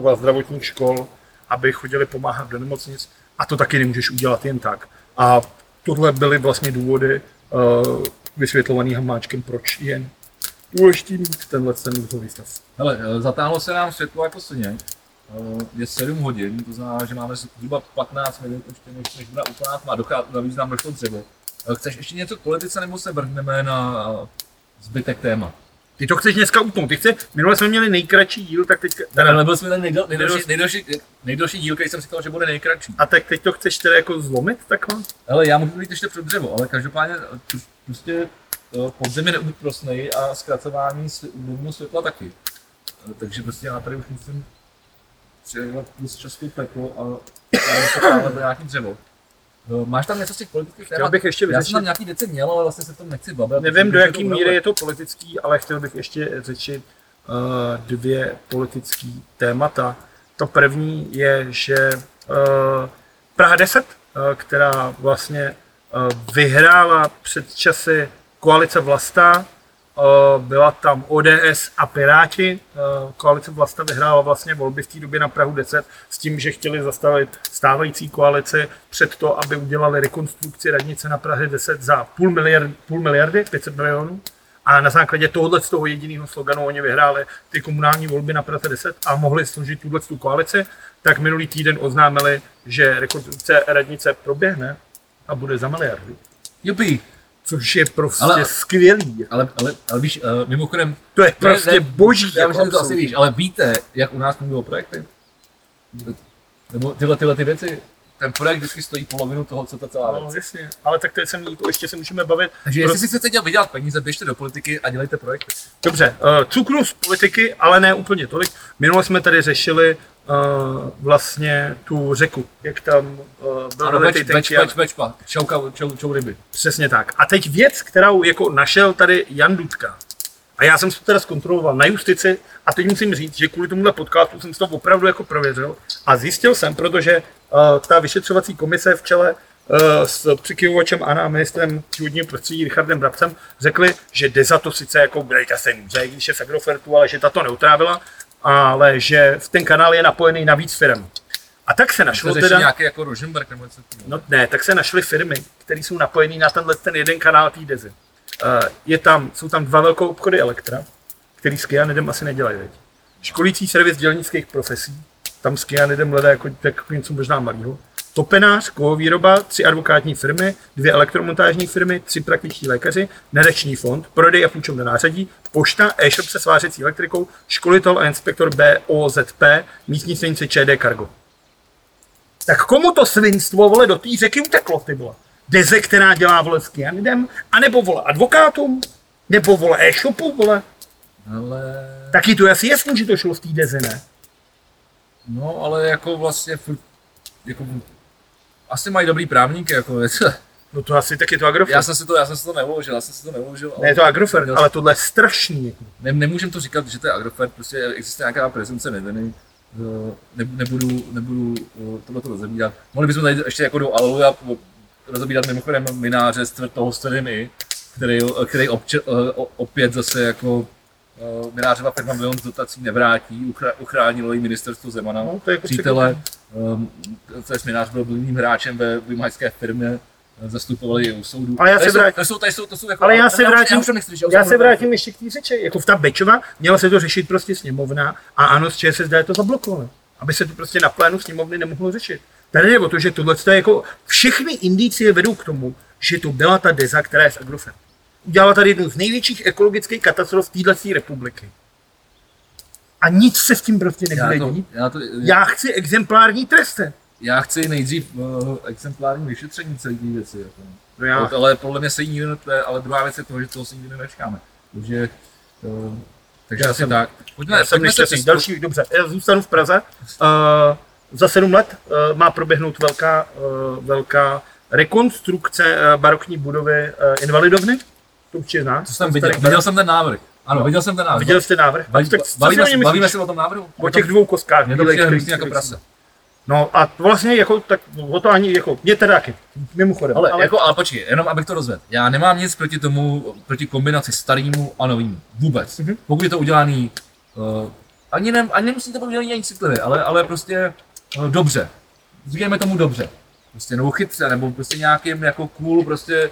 uh, zdravotních škol, aby chodili pomáhat do nemocnic. A to taky nemůžeš udělat jen tak. A tohle byly vlastně důvody uh, vysvětlovaný Hamáčkem, proč je důležitý mít tenhle ten nouzový stav. Hele, eh, zatáhlo se nám světlo jako sně. Eh, Je 7 hodin, to znamená, že máme zhruba 15 minut ještě, než, než bude úplná tma. Navíc nám došlo dřevo. Eh, Chceš ještě něco k politice, nebo se vrhneme na zbytek téma? Ty to chceš dneska utnout. Ty chce, minule jsme měli nejkratší díl, tak teď, Ale nebyl jsme ten nejdel, nejdelší, Nejdel- nejdelší, nejdelší díl, který jsem říkal, že bude nejkratší. A tak teď to chceš teda jako zlomit takhle? Ale já můžu jít ještě před dřevo, ale každopádně prostě eh, podzem je neúprostnej a zkracování dnevního světla taky. Eh, Takže prostě já tady už musím přijedat plus času peklo a a do nějaký dřevo. Eh, Máš tam něco z těch politických Chtěl témat? bych ještě Já jsem vyřešit, tam nějaký věci měl, ale vlastně se v tom nechci bavit. nevím do jaký míry je to politický, ale chtěl bych ještě řešit uh, dvě politické témata. To první je, že uh, Praha 10, uh, která vlastně vyhrála před časy koalice Vlasta, Uh, byla tam ODS a Piráti. Uh, Koalice Vlasta vyhrála vlastně volby v té době na Prahu 10 s tím, že chtěli zastavit stávající koalici před to, aby udělali rekonstrukci radnice na Praze 10 za půl, miliard, půl miliardy, 500 milionů. A na základě tohohle z toho jediného sloganu oni vyhráli ty komunální volby na Praze 10 a mohli složit tuhle tu koalici, tak minulý týden oznámili, že rekonstrukce radnice proběhne a bude za miliardu. Jupi. Což je prostě Ale- skvělý. Ale, ale, ale víš, uh, mimochodem, To je prostě ne, boží. já jako myslím, že to asi víš, ale víte, jak u nás fungují projekty? Nebo tyhle, tyhle ty věci. Ten projekt vždycky stojí polovinu toho, co ta celá No, věc. jasně. Ale tak to jsem, to ještě se můžeme bavit. Takže Pro- jestli si chcete dělat, vydělat peníze, běžte do politiky a dělejte projekty. Dobře, uh, cukru z politiky, ale ne úplně tolik. Minule jsme tady řešili uh, vlastně tu řeku, jak tam uh, byl Ano, veletý beč, beč, tanky a- beč, bečpa, čauka, čau, čau ryby. Přesně tak. A teď věc, kterou jako našel tady Jan Dudka. A já jsem si to teda zkontroloval na justici a teď musím říct, že kvůli tomuhle podcastu jsem to opravdu jako prověřil a zjistil jsem, protože uh, ta vyšetřovací komise v čele uh, s přikyvovačem a ministrem životního prostředí Richardem Brabcem řekli, že Deza to sice jako dejte se může, když je z Agrofertu, ale že ta to neutrávila, ale že v ten kanál je napojený na víc firm. A tak se našlo teda... nějaký jako Rosenberg nebo něco. No ne, tak se našly firmy, které jsou napojené na tenhle ten jeden kanál té Dezy. Uh, je tam, jsou tam dva velké obchody Elektra, který s Kyanidem asi nedělají, veď. Školící servis dělnických profesí, tam s Kyanidem hledá jako tak něco možná malého. Topenář, kovovýroba, tři advokátní firmy, dvě elektromontážní firmy, tři praktičtí lékaři, nadační fond, prodej a půjčovné nářadí, pošta, e-shop se svářecí elektrikou, školitel a inspektor BOZP, místní stanice ČD Cargo. Tak komu to svinstvo, vole, do té řeky uteklo, ty vole? Deze, která dělá, vole, s kyanidem, anebo, vole, advokátům, nebo, vole, e-shopu, vole. Ale, Taky to asi jasný, že to šlo z té Deze, ne? no ale jako vlastně, jako, asi mají dobrý právníky, jako, No to asi taky to Agrofert. já jsem si to, já jsem si to neuložil, já jsem si to neuložil. Ne, je to Agrofert, ale tohle je strašný. Jako. Ne, nemůžem to říkat, že to je Agrofert, prostě existuje nějaká prezence neviny. Eh, Ne, nebudu, nebudu tohle to rozebírat. Mohli bychom tady ještě jako do Aleluja rozebírat mimochodem mináře z toho Střediny, který, který obče, eh, opět zase jako eh, minářova firma milion z dotací nevrátí, uchránilo jí ministerstvo Zemana. No, to je jako Přítele, to je minář byl blbým hráčem ve vymahačské firmě, eh, zastupovali je u soudu. Ale já Tady se vrátím- To jsou, tady jsou, to jsou jako, Ale já se vrátím, já nechci, já to se vrátím ještě k té řeči. Jako v ta Bečova měla se to řešit prostě sněmovna a ano, z ČSSD to zablokovali. Aby se to prostě na plénu sněmovny nemohlo řešit. Tady je o to, že tohle je jako všechny indicie vedou k tomu, že to byla ta Deza, která je z Agrofert. Udělala tady jednu z největších ekologických katastrof téhle republiky. A nic se s tím prostě já nebude to, dít. já, to, Já chci exemplární tresty. já chci nejdřív uh, exemplární vyšetření celé té věci. Jako. No já, Ale, ale podle mě se jí ale druhá věc je to, že toho se nikdy nečekáme. Takže, uh, takže Já asi jsem- tak. Pojďme, já jsem se přes- Další, dobře, já zůstanu v Praze. Uh, za sedm let uh, má proběhnout velká, uh, velká rekonstrukce uh, barokní budovy uh, Invalidovny. To určitě zná. To jsem viděl, viděl jsem ten návrh. Ano, No. viděl jsem ten návrh. Viděl jste návrh? Baví, tak bavíme, se, bavíme se o tom návrhu? O těch dvou kostkách. Mě to přijde hnusně jako prase. No a vlastně jako, tak o to ani, jako, mě teda taky, mimochodem. Ale, ale, jako, ale počkej, jenom abych to rozvedl. Já nemám nic proti tomu, proti kombinaci starýmu a novýmu. Vůbec. Mhm. Pokud je to udělaný, uh, ani, ne, ani nemusí to být udělaný ani citlivě, ale, ale prostě uh, dobře. Říkejme tomu dobře. Prostě nebo chytře, nebo prostě nějakým jako cool, prostě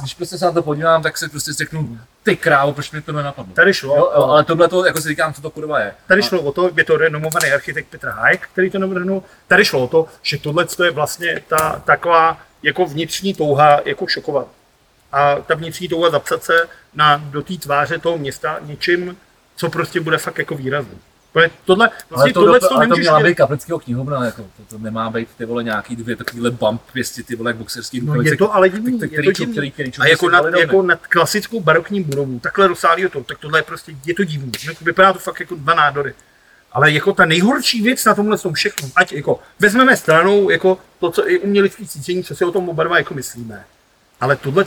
když prostě se na to podívám, tak se prostě řeknu, ty krávo, proč mi to nenapadlo. Tady šlo, Jo, jo, ale tohle to, jako si říkám, co to kurva je. Tady šlo o to, je to renomovaný architekt Petr Hájek, který to navrhnul. Tady šlo o to, že tohle je vlastně ta taková jako vnitřní touha jako šokovat. A ta vnitřní touha zapsat se na, do té tváře toho města něčím, co prostě bude fakt jako výrazný. Tohle, Ale vlastně to, tohle to, to ale to nemůžeš měla být kaplického knihovna, jako, to, to, nemá být ty vole nějaký dvě takovýhle bump pěsti, ty vole jak boxerský No, je to ale divný, který- je to který- divný. který- který A člověk jako nad, jako nad klasickou barokní budovou, takhle rozsáhlýho to, tak tohle je prostě, je to divný. No, Vypadá to fakt jako dva nádory. Ale jako ta nejhorší věc na tomhle tom všechno, ať jako vezmeme stranou jako to, co je umělecké cítění, co si o tom oba dva jako myslíme. Ale tohle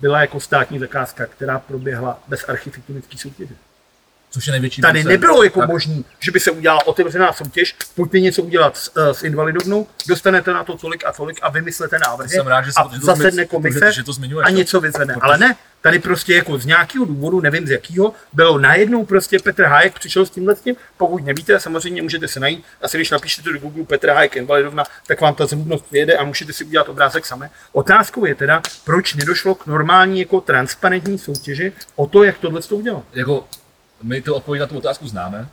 byla jako státní zakázka, která proběhla bez architektonické soutěže. Což je největší Tady nonsens. nebylo jako Tak možný, že by se udělala otevřená soutěž, pojďte něco udělat s, eh, s invalidovnou, dostanete na to tolik a tolik a vymyslete návrhy Jsem rád, že, a to zasedne komise že, že to zmiňuješ. a něco vyzvedne. Ale ne, Tady prostě jako z nějakého důvodu, nevím z jakého, bylo najednou prostě Petr Hájek přišel s tímhle tím. Pokud nevíte, samozřejmě můžete se najít. Asi když napíšete do Google Petr Hájek invalidovna, tak vám ta zrůdnost vyjede a můžete si udělat obrázek sami. Otázkou je teda, proč nedošlo k normální jako transparentní soutěži o to, jak tohle to udělal. Jako, my to odpověď na tu otázku známe.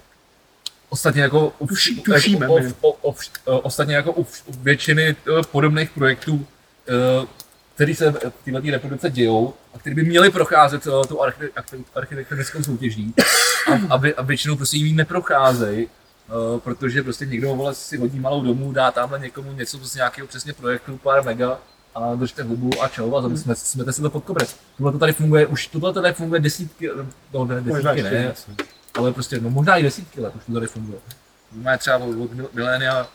Ostatně jako u, vš- tušíme, jako, o, o, o, o, ostatně jako u, vš- u většiny eh, podobných projektů, které se v této republice dějou a které by měly procházet tu archi- archi- architektonickou soutěží a, a, vě- a většinou prostě jim neprocházejí, protože prostě někdo vole, si hodí malou domů, dá tamhle někomu něco z nějakého přesně projektu, pár mega a držte hubu a čau a jsme, smete si to pod koberec. Tohle to tady funguje, už tohle to tady funguje desítky, no ne, desítky ne, ale prostě, no možná i desítky let už to tady funguje. Má třeba od, od mil- milénia,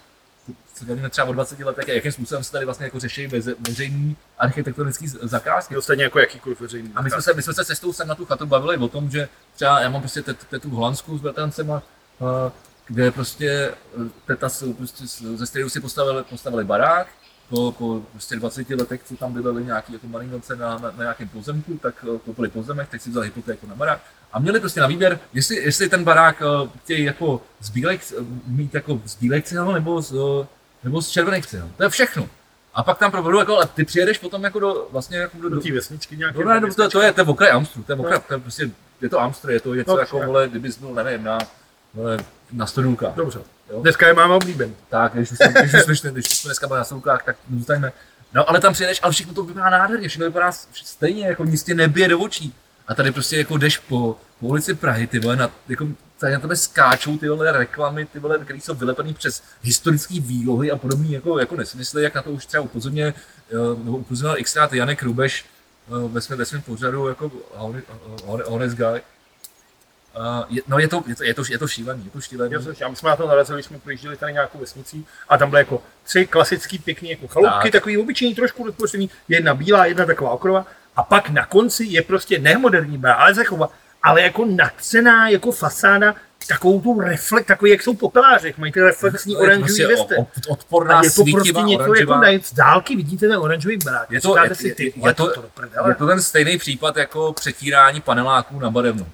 se bavíme třeba o 20 letech, a jakým způsobem se tady vlastně jako řeší veřejný architektonický zakázky. Ostatně jako jakýkoliv veřejný. A my jsme, se, my jsme se cestou sem na tu chatu bavili o tom, že třeba já mám prostě tetu v Holandsku s bratrancema, a kde prostě eh, teta se prostě ze kterou si postavili, postavili barák, po, po prostě 20 letech, co tam bydleli nějaký jako malingonce na, na, na, nějakém pozemku, tak eh, koupili pozemek, teď si vzali hypotéku na barák a měli prostě na výběr, jestli, jestli ten barák eh, chtějí jako z bílek, mít jako z bílek cihel nebo z, eh, nebo z červených cihel. To je všechno. A pak tam provedou, jako, ale ty přijedeš potom jako do, vlastně jako do, Do do, té vesničky nějaké. No, ne, no, to, to, je, to je okraj Amstru, to je okraj, to je prostě, je to Amstr, je to něco No, jako, vole, kdybys byl, nevím, na, na stodůlkách. Dobře. Jo. Dneska je máma oblíbený. Tak, když už, jsme, když, už jsme, když už jsme dneska byli na stodůlkách, tak zůstaňme. No, ale tam přijedeš, ale všechno to vypadá nádherně, všechno vypadá stejně, jako nic tě nebije do očí. A tady prostě jako jdeš po, po ulici Prahy, ty vole, na, jako, tady na tebe skáčou ty vole reklamy, ty vole, které jsou vylepené přes historické výlohy a podobný jako, jako nesmysly, jak na to už třeba upozorně, eh, nebo upozornil xkrát Janek Rubeš eh, ve svém, ve svém pořadu jako honest Guy. Uh, je, no je to, je to, je to, je to šílený, je to šílený. Já, my jsme na to narazili, když jsme projížděli tady nějakou vesnicí a tam byly jako tři klasický pěkný jako chaloupky, Tak. takový obyčejný, trošku rozpočtený, jedna bílá, jedna taková okrová a pak na konci je prostě ne moderní bará, ale zachova, ale jako natřená jako fasáda, takovou tu reflex, takový jak jsou popeláři, jak mají ty reflexní To je oranžový prostě vesty. o- o- odporná, A je to prostě něco jako ne, z dálky vidíte ten oranžový barák. Je to- je- si, je- ty, je vole, to- to prdele. Je to ten stejný případ jako přetírání paneláků na barevnu.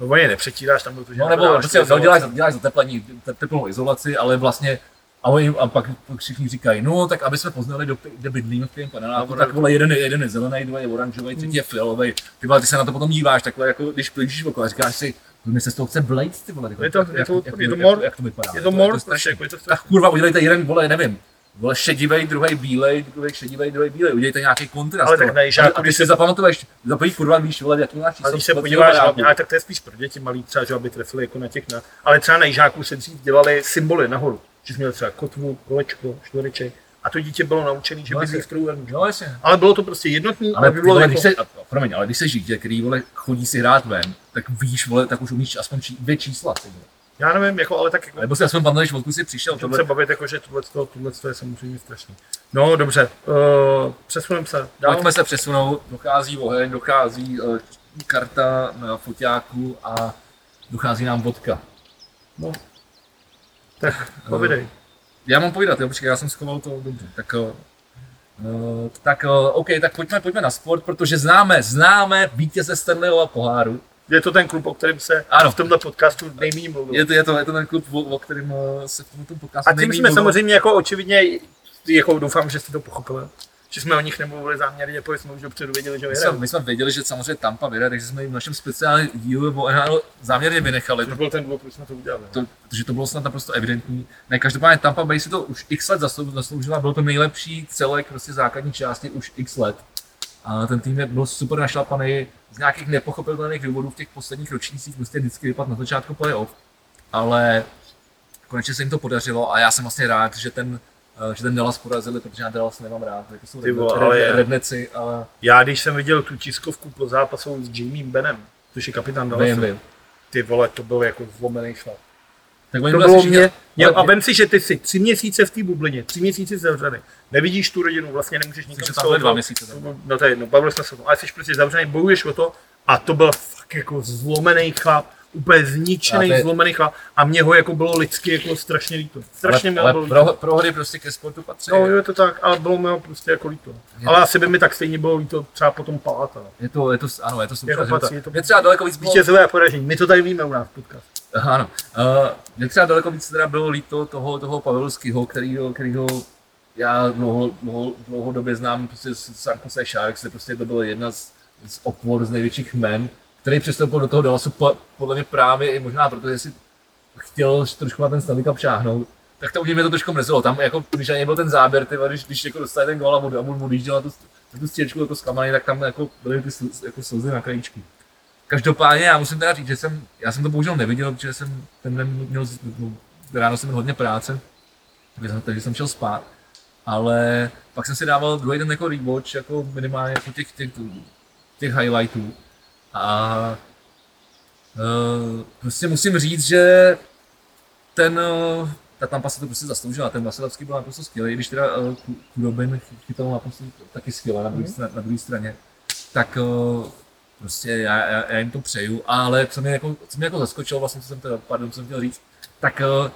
No oni nepřetíráš tam, protože No nebo prostě, no, děláš, děláš zateplení, te- teplnou izolaci, ale vlastně a, oni, a pak všichni říkají, no tak aby jsme poznali, do, kde bydlíme v tom paneláku, No, tak vole, jeden, je- jeden je zelený, druhý je oranžový, třetí je fialový. Ty vole, ty se na to potom díváš takhle, jako když plížíš okolo a říkáš si, mi se z toho chce blejt, ty vole, Je to- jak, je to- jak, je to jak, mor- jak, to vypadá. Je to mor, prostě, strašný. jako je to Tak strašný. kurva, udělejte jeden, vole, nevím, vole, šedivej, druhý bílej, druhý šedivej, druhý bílej, udělejte nějaký kontrast. Ale tak a, a když když si zapamatuješ, za první kurva víš, vole, jaký máš číslo. A když se podíváš, hlavně, ale tak to je spíš pro děti malý třeba, že aby trefili jako na těch na, ale třeba na jižáku se dřív dělali symboly nahoru, že jsi měl třeba kotvu, kolečko, čtvereček a to dítě bylo naučené, že No, jasně. v. No jasně. Ale bylo to prostě jednotný, Ale ty bylo vole, jako, když se, a- promiň, ale když se dítě, který vole, chodí si hrát ven, tak víš, vole, tak už umíš aspoň či, dvě čísla. Ty, vole. Já nevím, jako, ale tak jako, Nebo si aspoň pamatuješ, odkud jsi přišel. Tohle, se bavit jako, že tohle, tohle je samozřejmě strašný. No dobře, uh, přesuneme se dál. Pojďme se přesunout, dochází oheň, dochází uh, karta na foťáku a dochází nám vodka. No. Tak, povidej. Já mám povídat, jo, počkej, já jsem schoval to dobře. Tak, uh, uh, tak uh, OK, tak pojďme, pojďme na sport, protože známe, známe vítěze Stanleyova poháru. Je to ten klub, o kterém se Ano. v tomhle podcastu nejméně mluvilo. Je to, je to, je to ten klub, o, o kterém uh, se v tomto podcastu A tím jsme mluvilo. samozřejmě jako očividně, jako doufám, že jste to pochopili, že jsme o nich nemluvili záměrně, protože jsme už dopředu věděli, že My jsme, vyhrajou. my jsme věděli, že samozřejmě Tampa vyhraje, takže jsme jim v našem speciálním dílu o NHL záměrně vynechali, To byl ten důvod, proč jsme to udělali. to, protože to bylo snad naprosto evidentní. Ne, každopádně Tampa Bay si to už x let zaslou- zasloužila, byl to nejlepší celek prostě základní části už x let. A ten tým byl super našlapaný z nějakých nepochopitelných důvodů v těch posledních ročnících, prostě vždycky vypadl na začátku playoff, ale konečně se jim to podařilo a já jsem vlastně rád, že ten, eh, že ten Dallas porazili, protože já Dallas nemám rád, jako jsou Ty vole, ale je. redneci, ale Já, když jsem viděl tu tiskovku po zápasu s Jamiem Benem, což je kapitán vím, Dallasu, vím. ty vole, to byl jako zlomený chlap. Tak To byli bylo mě, ale a vem si, že ty jsi tři měsíce v té bublině, tři měsíce zavřený, nevidíš tu rodinu, vlastně nemůžeš nikam že z toho dva to- měsíce tam. No to je jedno, bavili jsme se o tom, ale jsi prostě zavřený, bojuješ o to a to byl fakt jako zlomený chlap, úplně zničený, to je- zlomený chlap a mě ho jako bylo lidsky jako strašně líto. Strašně ale, ale bylo líto. pro, prohody prostě ke sportu patří. No, je to tak, ale bylo mi ho prostě jako líto. Je- Ale asi by mi tak stejně bylo líto třeba potom Paláta. no. Je to, je to, ano, je to slušné. Jako že to- patří, je to- Mě třeba daleko víc bylo, Vítězové a poražení. My to tady víme u nás v podcastu. Ano, uh, mě třeba daleko víc teda bylo líto toho, toho Pavelského, kterýho, kterýho já dlouho, dlouho, dlouhodobě znám prostě z San Jose Sharks, kde prostě to bylo jedna z, z opor z největších men, který přestoupil do toho Dallasu po, podle mě právě i možná protože si chtěl trošku na ten Stanley Cup šáhnout, tak to u mě to trošku mrzelo. Tam jako, když ani byl ten záběr, ty, když, když jako dostali ten gól a mu, mu, mu na tu, tu stěčku jako zklamaný, tak tam jako byly ty jako slzy na krajíčku. Každopádně já musím teda říct, že jsem, já jsem to bohužel neviděl, protože jsem ten den měl, no, ráno jsem měl hodně práce, takže jsem, šel spát. Ale pak jsem si dával druhý den jako rewatch, jako minimálně jako těch, těch, těch highlightů. A uh, prostě musím říct, že ten, uh, ta Tampa se to prostě zasloužila, ten Vasilevský byl naprosto skvělý, když teda uh, Kudobin chytal naprosto taky skvěle na druhé straně, na druhé straně. Tak uh, prostě já, já, já, jim to přeju, ale co mě jako, co mě jako zaskočilo, vlastně, co jsem teda, pardon, co jsem chtěl říct, tak uh,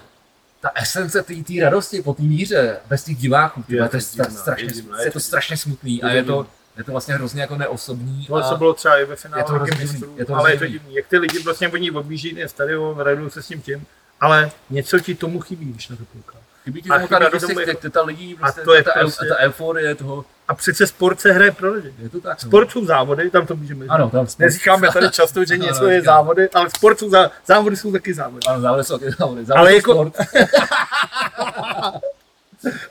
ta esence té radosti po té míře, bez těch diváků, Je je, to to je, stra, divná, strašně, je divná, je, je to to strašně smutný a Je to je to, je to vlastně hrozně jako neosobní. Tohle se bylo třeba i ve finále je to hrozně divný, mistrů, je to ale je to divný. Jak ty lidi vlastně oni objíždí stadion, radují se s tím tím, ale něco ti tomu chybí, když na to koukáš. Chybí ti a tomu ta radost, těch- jako- těch- ta lidí, prostě, to je ta, prostě- ta euforie toho, A přece sport se hraje pro lidi. je to tak. no. Sport jsou závody, tam to můžeme říct. Ano, tam sport. Neříkáme tady často, že Ano, něco je závody, ale sport jsou zá, závody jsou taky závody. Ano, závody jsou taky závody. Ale Závody jako- sport.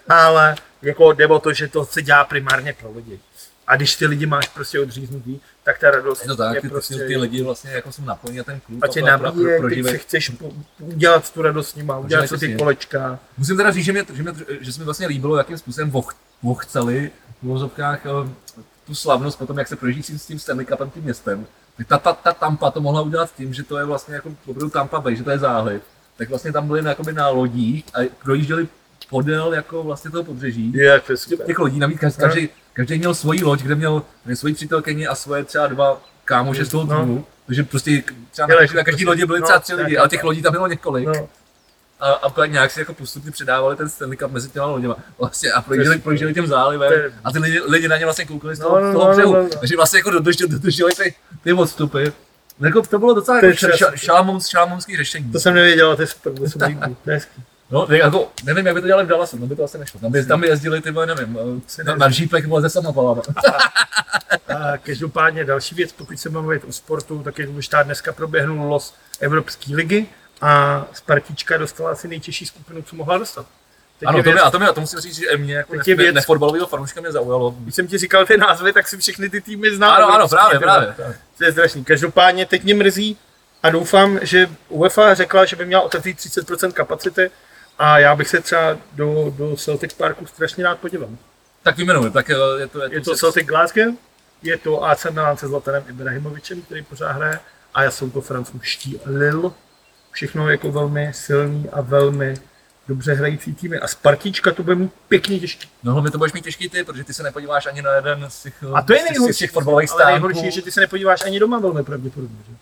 Ale jako jde to, že to se dělá primárně pro lidi. A když ty lidi máš prostě odříznutý, tak ta radost Je to tak, je ty, prostě... ty, lidi vlastně jako jsou naplní na ten klub a tě nabíje, pro- si chceš po- udělat tu radost s nima, udělat si ty kolečka. Musím teda říct, že, mě, že, mě, že se mi vlastně líbilo, jakým způsobem voch, vochceli v uvozovkách eh, tu slavnost potom, jak se projíždí s tím- Stanley Cupem tím městem. Tak ta, ta, ta Tampa to mohla udělat tím, že to je vlastně jako opravdu Tampa Bay, že to je záhled. Tak vlastně tam byli na, jakoby na lodích a projížděli podél jako vlastně toho pobřeží. Je super. těch lodí, navíc každý, každý, každý měl svoji loď, kde měl, svoji přítelkyni a svoje třeba dva kámoše z toho No. týmu. Takže prostě třeba na na každý lodě byly no, třeba tři tak, lidi, ale těch tak. lodí tam bylo několik. No, A, a pak nějak si jako postupně předávali ten Stanley Cup mezi těma loděma. Vlastně a projížděli, projížděli tím zálivem a ty lidi, lidi na ně vlastně koukali z No, toho, no, z toho no, břehu. no, no. Takže vlastně jako dodrželi, dodrželi ty, ty odstupy. No, Jako to bylo docela jako ša, ša, přesně. šalamounský, řešení. to jsem nevěděl, to je super, to jsem to je. No, jako, nevím, jak by to dělali v Dallasu, no by to asi nešlo. Tam by, tam by jezdili ty, nevím, eh, na, na žípek vole, ze samopalama. Každopádně další věc, pokud se máme mluvit o sportu, tak už tady dneska proběhnul los Evropské ligy a Spartička dostala asi nejtěžší skupinu, co mohla dostat. Teď Ano, je to, mě, a to, mě, a to musím říct, že mě jako Teď ne, je ne, věc- nefotbalového fanouška mě zaujalo. Když jsem ti říkal ty názvy, tak si všechny ty týmy znám. Ano, ano, právě, právě. právě. To je strašný. Každopádně teď mě mrzí a doufám, že UEFA řekla, že by měla otevřít 30% kapacity a já bych se třeba do, do Celtic Parku strašně rád podíval. Tak vyjmenuji, tak eh, je to... Je to Celtic Glasgow, je to AC Milan se Zlatanem Ibrahimovičem, který pořád hraje, a jsou to francouzští Lille. Všechno jako velmi silný a velmi dobře hrající týmy. A Spartička to bude mít pěkně těžký. No hlavně to budeš mít těžký ty, protože ty se nepodíváš ani na jeden z těch, A to je z nejhorší. těch fotbalových Ale stánků. nejhorší je, že ty se nepodíváš ani doma velmi pravděpodobně. Že?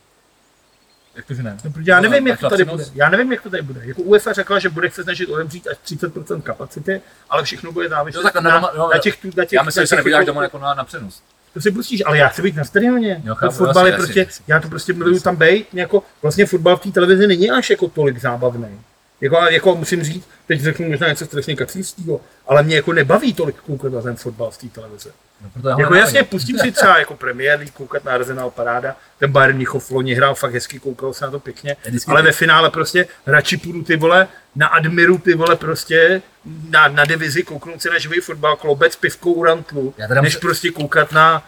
Jak to, že ne? No, já nevím, No, jak to tady bude. Já nevím, jak to tady bude. Jako UEFA řekla, že bude se snažit otevřít až 30% kapacity, ale všechno bude záviset No, tak na, no, na, těch, na těch, Já myslím, že se nepodíváš jako- doma jako na, na přenos. To si pustíš, ale já chci být na stadioně. Jo, chápu, fotbal je prostě, jasně. já to prostě miluju tam být, jako, vlastně fotbal v té televizi není až jako tolik zábavný. Jako, jako musím říct, teď řeknu možná něco strašně kacířského, ale mě jako nebaví tolik koukat na ten fotbal v té televizi. No, Jako jasně, pustím si třeba jako Premier League, koukat na Arsenal paráda, ten Bayern Mnichov loni hrál fakt hezky, koukal se na to pěkně, ale ve finále prostě radši půjdu ty vole na Admiru ty vole prostě na, na divizi kouknout si na živý fotbal, klobec, pivkou u rantlu, než musím- prostě koukat na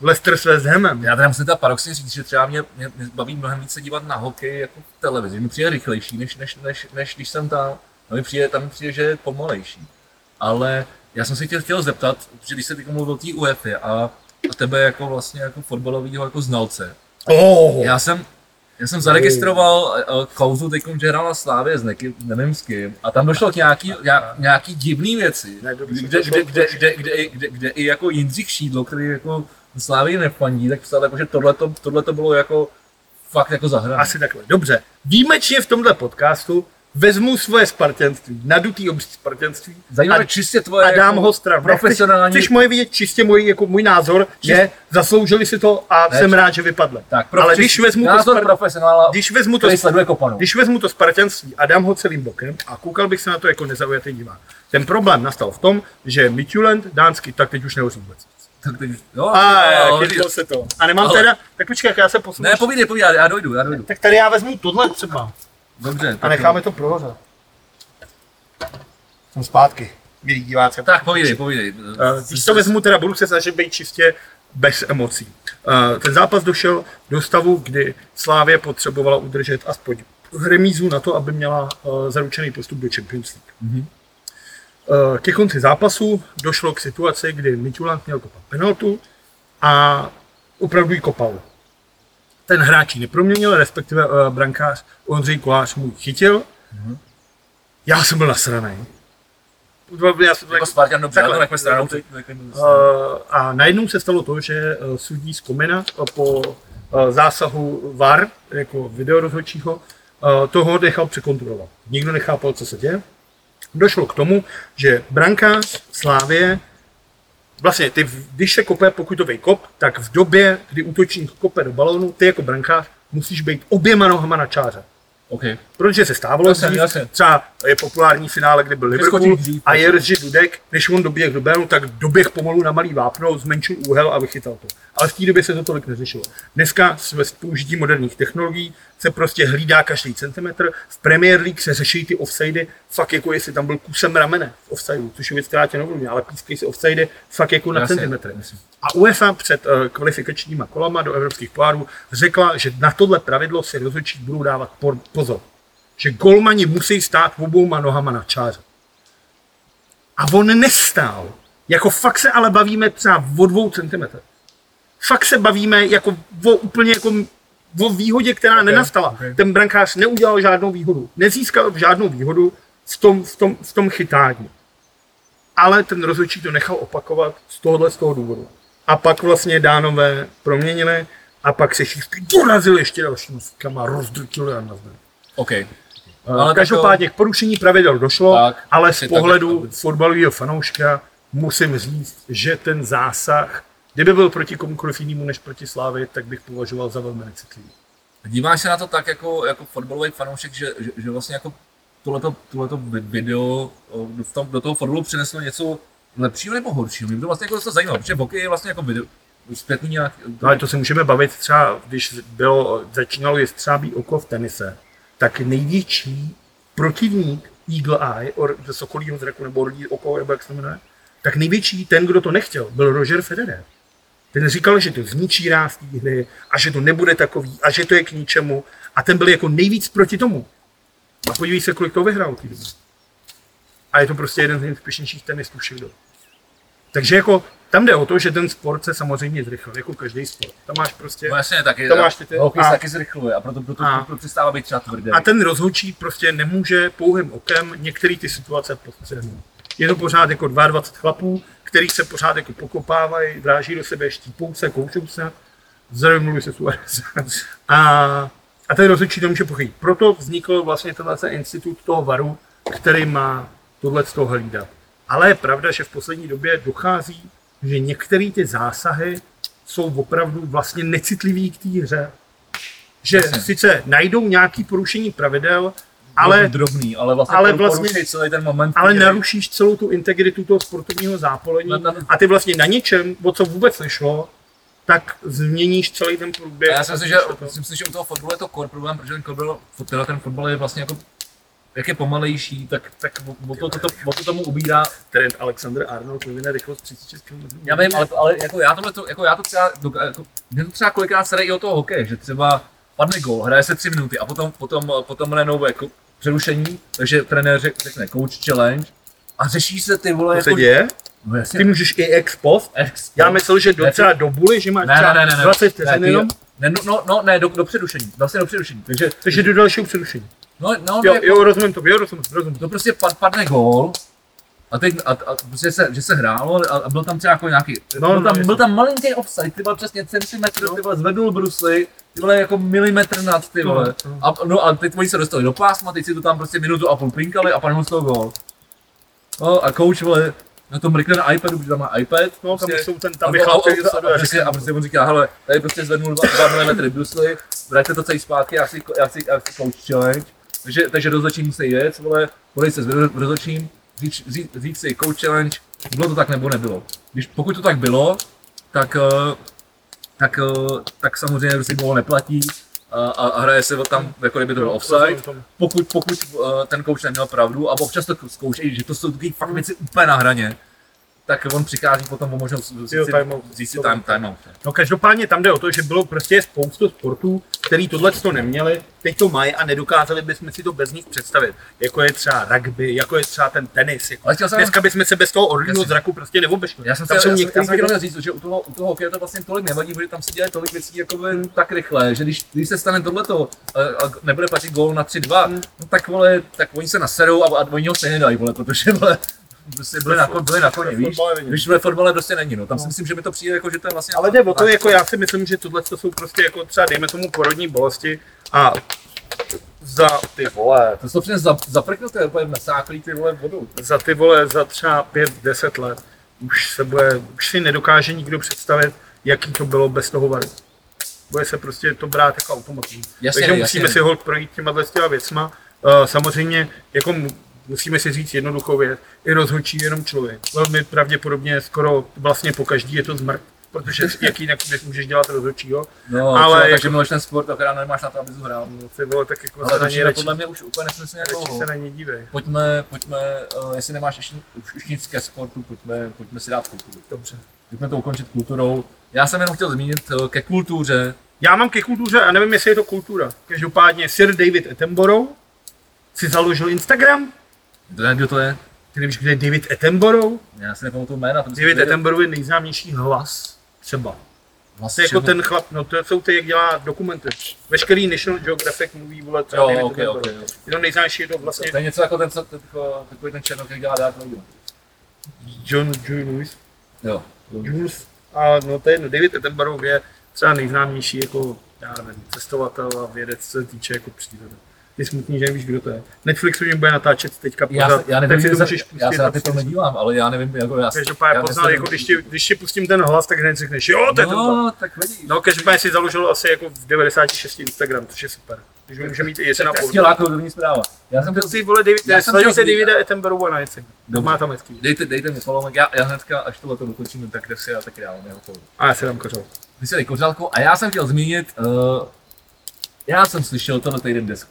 Leicester s West Hamem. Já teda musím teda paradoxně říct, že třeba mě, mě, mě baví mnohem více dívat na hokej jako v televizi. Mi přijde rychlejší, než, než, než, než když jsem tam. Tam mi přijde, tam mi přijde, že je pomalejší. Ale já jsem se tě chtěl zeptat, protože když se teď mluvil o té UEFA a, a tebe jako vlastně jako fotbalového jako znalce. Oh, Já jsem, já jsem zaregistroval uh, kauzu teď, že hrál na Slávě s nekým, nevím s kým, a tam došlo k nějaký, nějak, nějaký divný věci, kde, kde, kde, kde, kde, i- kde, kde, i jako Jindřich Šídlo, který jako Slávy nefandí, tak psal jako, že tohle to bylo jako fakt jako zahraný. Asi takhle. Dobře. Výjimečně v tomhle podcastu vezmu svoje spartanství, nadutý obří spartanství Zajímavé a, čistě tvoje a dám jako ho stranou. profesionální... Chceš, chceš moje vidět čistě můj, jako můj názor, že zasloužili si to a Ne, jsem rád, že vypadle. Tak, Ale když vezmu, to názor spar... profesionála, když, vezmu to, sleduje kopanu. když vezmu to spartanství a dám ho celým bokem a koukal bych se na to jako nezaujatý divák. Ten problém nastal v tom, že Midtjylland dánsky tak teď už nehoří vůbec. Tak teď, jo, A jo, chytlo se to. A nemám Ale- teda, tak počkej, jak já se posunu. Ne, povídej, povídej, já dojdu, já dojdu. tak tady já vezmu tohle třeba Dobře, a tak, necháme to prohořet. Jsem zpátky, milí diváci. tak povídej, povídej. Eh, Když to vezmu, teda budu se snažit být čistě bez emocí. Eh, Ten zápas došel do stavu, kdy Slávě potřebovala udržet aspoň remízu na to, aby měla eh, zaručený postup do Champions League. Mhm. Eh, Ke konci zápasu došlo k situaci, kdy Mitchuland měl kopat penaltu a opravdu ji kopal. Ten hráč ji neproměnil, respektive eh, brankář Ondřej Kolář mu chytil. Já jsem byl nasraný. Já jsem to Jako Spartan dobře, takhle. stranou. Uh, a najednou se stalo to, že uh, sudí z Komina uh, po uh, zásahu VAR, jako videorozhodčího, uh, toho nechal překontrolovat. Nikdo nechápal, co se děje. Došlo k tomu, že brankář Slávě, vlastně ty, když se kope pokutový kop, tak v době, kdy útočník kope do balónu, ty jako brankář musíš být oběma nohama na čáře. OK. Protože se stávalo Jasně, dřív, jasně. třeba je populární finále, kde byl Liverpool dřív, a Jerzy Dudek, než on doběh do Bénu, tak doběh pomalu na malý vápno, zmenšil úhel a vychytal to. Ale v té době se to tolik neřešilo. Dneska s s použití moderních technologií se prostě hlídá každý centimetr. V Premier League se řeší ty offsidy, fakt jako jestli tam byl kusem ramene v offsideu, což je věc, která tě neovlivňuje, ale pískají se offsidy fakt jako na Jasně, centimetry. jasně. A UEFA před uh, kvalifikačníma kolama do evropských pohárů řekla, že na tohle pravidlo si rozhodčí budou dávat pozor. Že golmani musí stát obouma nohama na čáře. A on nestál. Jako fakt se ale bavíme třeba o dvou centimetrech. Fakt se bavíme jako o úplně jako o výhodě, která okay, nenastala. ok. Ten brankář neudělal žádnou výhodu. Nezískal žádnou výhodu v tom, v tom, v tom chytání. Ale ten rozhodčí to nechal opakovat z tohohle z toho důvodu. A pak vlastně dánové proměnili a pak se všichni dorazili ještě dalšíma fukama a rozdrtili a nazdar. OK. Ale Ale Každopádně k porušení pravidel došlo, Tak, ale z pohledu tak- fotbalového fanouška musím říct, že ten zásah, kdyby byl proti komukoliv jinému než proti Slávy, tak bych považoval za velmi necitlivý. Díváš se na to tak jako, jako fotbalový fanoušek, že, že, že vlastně jako tohleto, tohleto vi- video do, tom, do toho fotbalu přineslo něco lepšího nebo horšího? Mě by to vlastně jako docela zajímalo, protože hokej je vlastně jako video, zpětný nějak, No ale to se můžeme bavit třeba, když bylo, začínalo jestřábí oko v tenise, tak největší protivník Eagle Eye, or, Sokolího zraku, nebo Orlí oko, nebo jak se jmenuje, tak největší, ten, kdo to nechtěl, byl Roger Federer. Ten říkal, že to zničí ráz té hry a že to nebude takový a že to je k ničemu. A ten byl jako nejvíc proti tomu. A podívej se, kolik to vyhrál té doby. A je to prostě jeden z nejúspěšnějších tenistů všech dob. Takže jako tam jde o to, že ten sport se samozřejmě zrychlil, jako každý sport. Tam máš prostě... No jasně, taky, To máš ty- ty- hokej se taky zrychluje a proto, proto, a- proto přestává být třeba tvrdý. A ten rozhodčí prostě nemůže pouhým okem některé ty situace postřehnout. Je to pořád jako 22 chlapů, který se pořád jako pokopávají, dráží do sebe, štípou se, koušou se, mluví se Suarez. A, a ten rozhodčí to může pochybit. Proto vznikl vlastně tenhle ten institut toho varu, který má tohle z toho hlídat. Ale je pravda, že v poslední době dochází, že některé ty zásahy jsou opravdu vlastně necitlivý k té hře. Že Jasně. sice najdou nějaké porušení pravidel, ale, drobný, ale vlastně, ale vlastně- celý ten moment. ale kdy- narušíš celou tu integritu toho sportovního zápolení Na- na- a ty vlastně na něčem, o co vůbec nešlo, tak změníš celý ten průběh. A já si myslím, že, a si myslím, že u toho fotbalu je to core problém, protože ten, fotbal, teda ten fotbal je vlastně jako jak je pomalejší, tak, tak o, to, to, to, o to tomu ubírá. Trent Alexander Arnold vyvine rychlost 36 km. Já vím, ale, ale jako já, tohle to, jako já to třeba, jako, mě to třeba kolikrát se i o toho hokeje, že třeba padne gol, hraje se tři minuty a potom, potom, potom renou jako přerušení, takže trenér řek, řekne coach challenge a řeší se ty vole To jako... se děje? No jasně. Ty můžeš i ex post. Ex, Já myslel, že docela do buly, že máš ne, třeba ne, ne, ne, ne, 20 ne, vteřin jenom, ne, no, no, no, ne, do, do přerušení, vlastně do přerušení, takže, takže do dalšího přerušení. no, no, Jo, jako- jo, rozumím to, jo, rozumím, rozumím. to prostě pad, padne gól a teď, a, a prostě se, že se hrálo a, a byl tam třeba jako nějaký, No, byl, no, tam, jasně. byl tam malinký offside, ty byl přesně centimetr, No. ty byl zvednul brusly ty vole, jako milimetr nad, ty vole. No, A, no a teď oni se dostali do pásma, teď si to tam prostě minutu a půl plinkali a pan z toho gol. No a coach, vole, na tom mrkne na iPadu, protože tam má iPad. No, tam jsou ten, tam a, který sleduje. prostě, a prostě on říká, hele, tady prostě zvednul 2 mm brusly, vraťte to celý zpátky, já si, já si, já si coach challenge. Takže, takže rozhodčí musí jet, vole, podej se s rozhodčím, říct, říct, říct si coach challenge, bylo to tak nebo nebylo. Když, pokud to tak bylo, tak, eh, tak, eh, tak samozřejmě prostě gól neplatí a, a, a hraje se tam, jako kdyby to byl offside. Pokud, pokud uh, ten coach neměl pravdu, a občas to zkoušejí, že to jsou takové fakt věci úplně na hraně, tak on přichází potom o možnost si time, timeout. No každopádně tam jde o to, že bylo prostě spoustu sportů, který tohle to neměli, teď to mají a nedokázali bychom si to bez nich představit. Jako je třeba rugby, jako je třeba ten tenis. Jako. Ale jsem- Dneska bychom se bez toho orlího zraku prostě neobešli. Já jsem se, já, některý já jsem říct, že u toho, u toho hokeje to vlastně tolik nevadí, protože tam se děje tolik věcí jako tak rychle, že když, když se stane tohleto a, a nebude platit gól na 3-2, Hmm. no tak vole, tak oni se naserou a, a oni ho stejně dají, vole, protože vole, prostě byli na, byli na koni, víš? Když ve fotbale prostě není, no, tam si myslím, že mi to přijde jako, že to je vlastně... Ale jde o to, jako já si myslím, že tohle to jsou prostě jako třeba dejme tomu porodní bolesti a za ty vole, To jsou přesně za, zaprknuté, úplně nasáklý ty vole vodou. za ty vole, za třeba 5-10 let už se bude, už si nedokáže nikdo představit, jaký to bylo bez toho varu. Bude se prostě to brát jako automatem. Jasně, Takže jasně. musíme si hold projít těma těma věcma. Uh, samozřejmě jako musíme si říct jednoduchou věc, i rozhodčí je jenom člověk. Velmi pravděpodobně skoro vlastně po každý je to zmrt, protože jak jinak můžeš dělat rozhodčího. No, Ale ale jako- takže miluješ ten sport, akorát nemáš na to, abys ho hrál. No, Ty vole, tak jako Ale to je podle mě už úplně nesmyslně jako se na ně dívej. Pojďme, pojďme, uh, jestli nemáš ještě, už, už nic ke sportu, pojďme, pojďme si dát kulturu. Dobře. Pojďme to ukončit kulturou. Já jsem jenom chtěl zmínit uh, ke kultuře, Já mám ke kultuře a nevím, jestli je to kultura. Každopádně Sir David Attenborough si založil Instagram. Kdo kdo to je, Ty nevíš, kde je David Attenborough? já si nepamatuju jména. Myslím, David Attenborough je nejznámější hlas třeba. Vlastně To je jako ten chlap, no to jsou ty, jak dělá dokumenty. Veškerý National Geographic mluví, vole, třeba Jo, David ok, Attenborough. ok. jo. Je to nejznámější, je to vlastně To je něco jako ten, co, takový ten černok, jak dělá Darth Vader. John Joy Lewis. Jo. Jules. A no to je, no, David Attenborough je třeba nejznámější jako, já nevím, cestovatel a vědec, co se týče jako přírody. Je smutný, že nevíš, kdo to je. Netflix už jim bude natáčet teďka Já, pořád, se- já nevím, tak si to se- můžeš pustit. já se na ty prostě. filmy dívám, ale já nevím, jako já, Každopádně já poznal, jako když ti, když ti pustím ten hlas, tak hned řekneš, jo, to je. No, tak vidíš. No, každopádně si založil asi jako v 96 Instagram, což je super. Když může mít i jeden na půl. skvělá kulturní zpráva. Já jsem To chtěl si vole David, Já jsem zmínit- Davida Attenborough na Instagram. Má tam hezký. Dejte, dejte mi follow, já, já hnedka, až tohle to dokončíme, tak kde si já taky dávám jeho follow. A já si dám kořel. Vy jste kořálku a já jsem chtěl zmínit, uh, já jsem slyšel tenhle týden desku.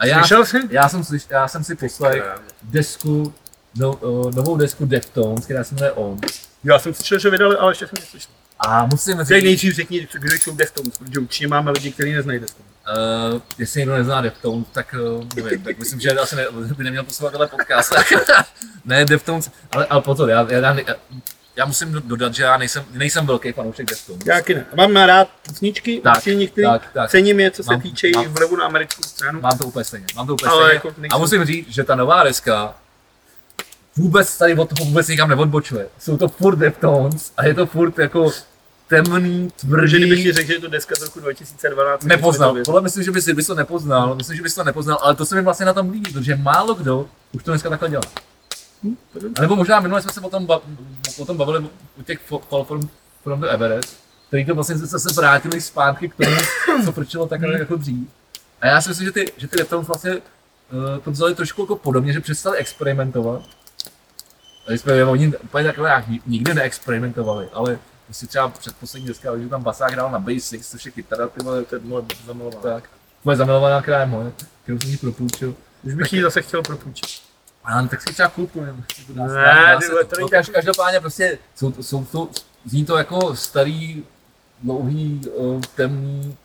A já, Slyšel jsi? já, jsem, slyš, já jsem si poslech desku, no, uh, novou desku Deftones, která se jmenuje On. Já jsem slyšel, že vydali, ale ještě jsem neslyšel. A musím Tak říct, nejdřív řekni, kdo jsou Deftones, protože určitě máme lidi, kteří neznají Deftones. uh, jestli někdo nezná Deftones, tak uh, nevím, tak myslím, že asi ne, by neměl poslouchat tenhle podcast. ne, Deftones, ale, ale pozor, já, já, já, já musím do- dodat, že já nejsem, nejsem velký fanoušek Deftones. Já taky ne. Mám rád písničky, Tak, určitě některý. tak, tak. Cením je, co se Mám- týče mám- vlevu na americkou stranu. Mám to úplně stejně, mám to úplně Ale stejně. jako nejsem- A musím říct, že ta nová deska vůbec tady od toho vůbec nikam neodbočuje. Jsou to furt Deftones a je to furt jako temný, Protože kdybych ti tvrdý, řekl, že je to deska z roku 2012, tak nepoznal. Podle myslím, že bys, bys to nepoznal, myslím, že bys to nepoznal, ale to se mi vlastně na tom líbí, protože málo kdo už to dneska takhle dělá. Věděl. A nebo možná minule jsme se o tom, ba- o tom bavili u těch Fall from, from the Everest, který to vlastně zase se vrátili zpátky k tomu, co frčilo takhle jako dřív. A já si myslím, že ty, že ty Deftones vlastně uh, to vzali trošku jako podobně, že přestali experimentovat. A jsme oni úplně takhle jak ni- nikdy neexperimentovali, ale si třeba před poslední deska, že tam basák hrál na basics, což je kytara, ty vole, To je moje zamilovaná. tak. Moje zamilovaná, která je moje, kterou jsem jí propůjčil. Už bych ji zase chtěl propůjčit. A tak si třeba nevím, jestli to Ne, dá ty se to. No, kaž- Každopádně prostě jsou, to- jsou to, zní to jako starý, dlouhý, uh, temný,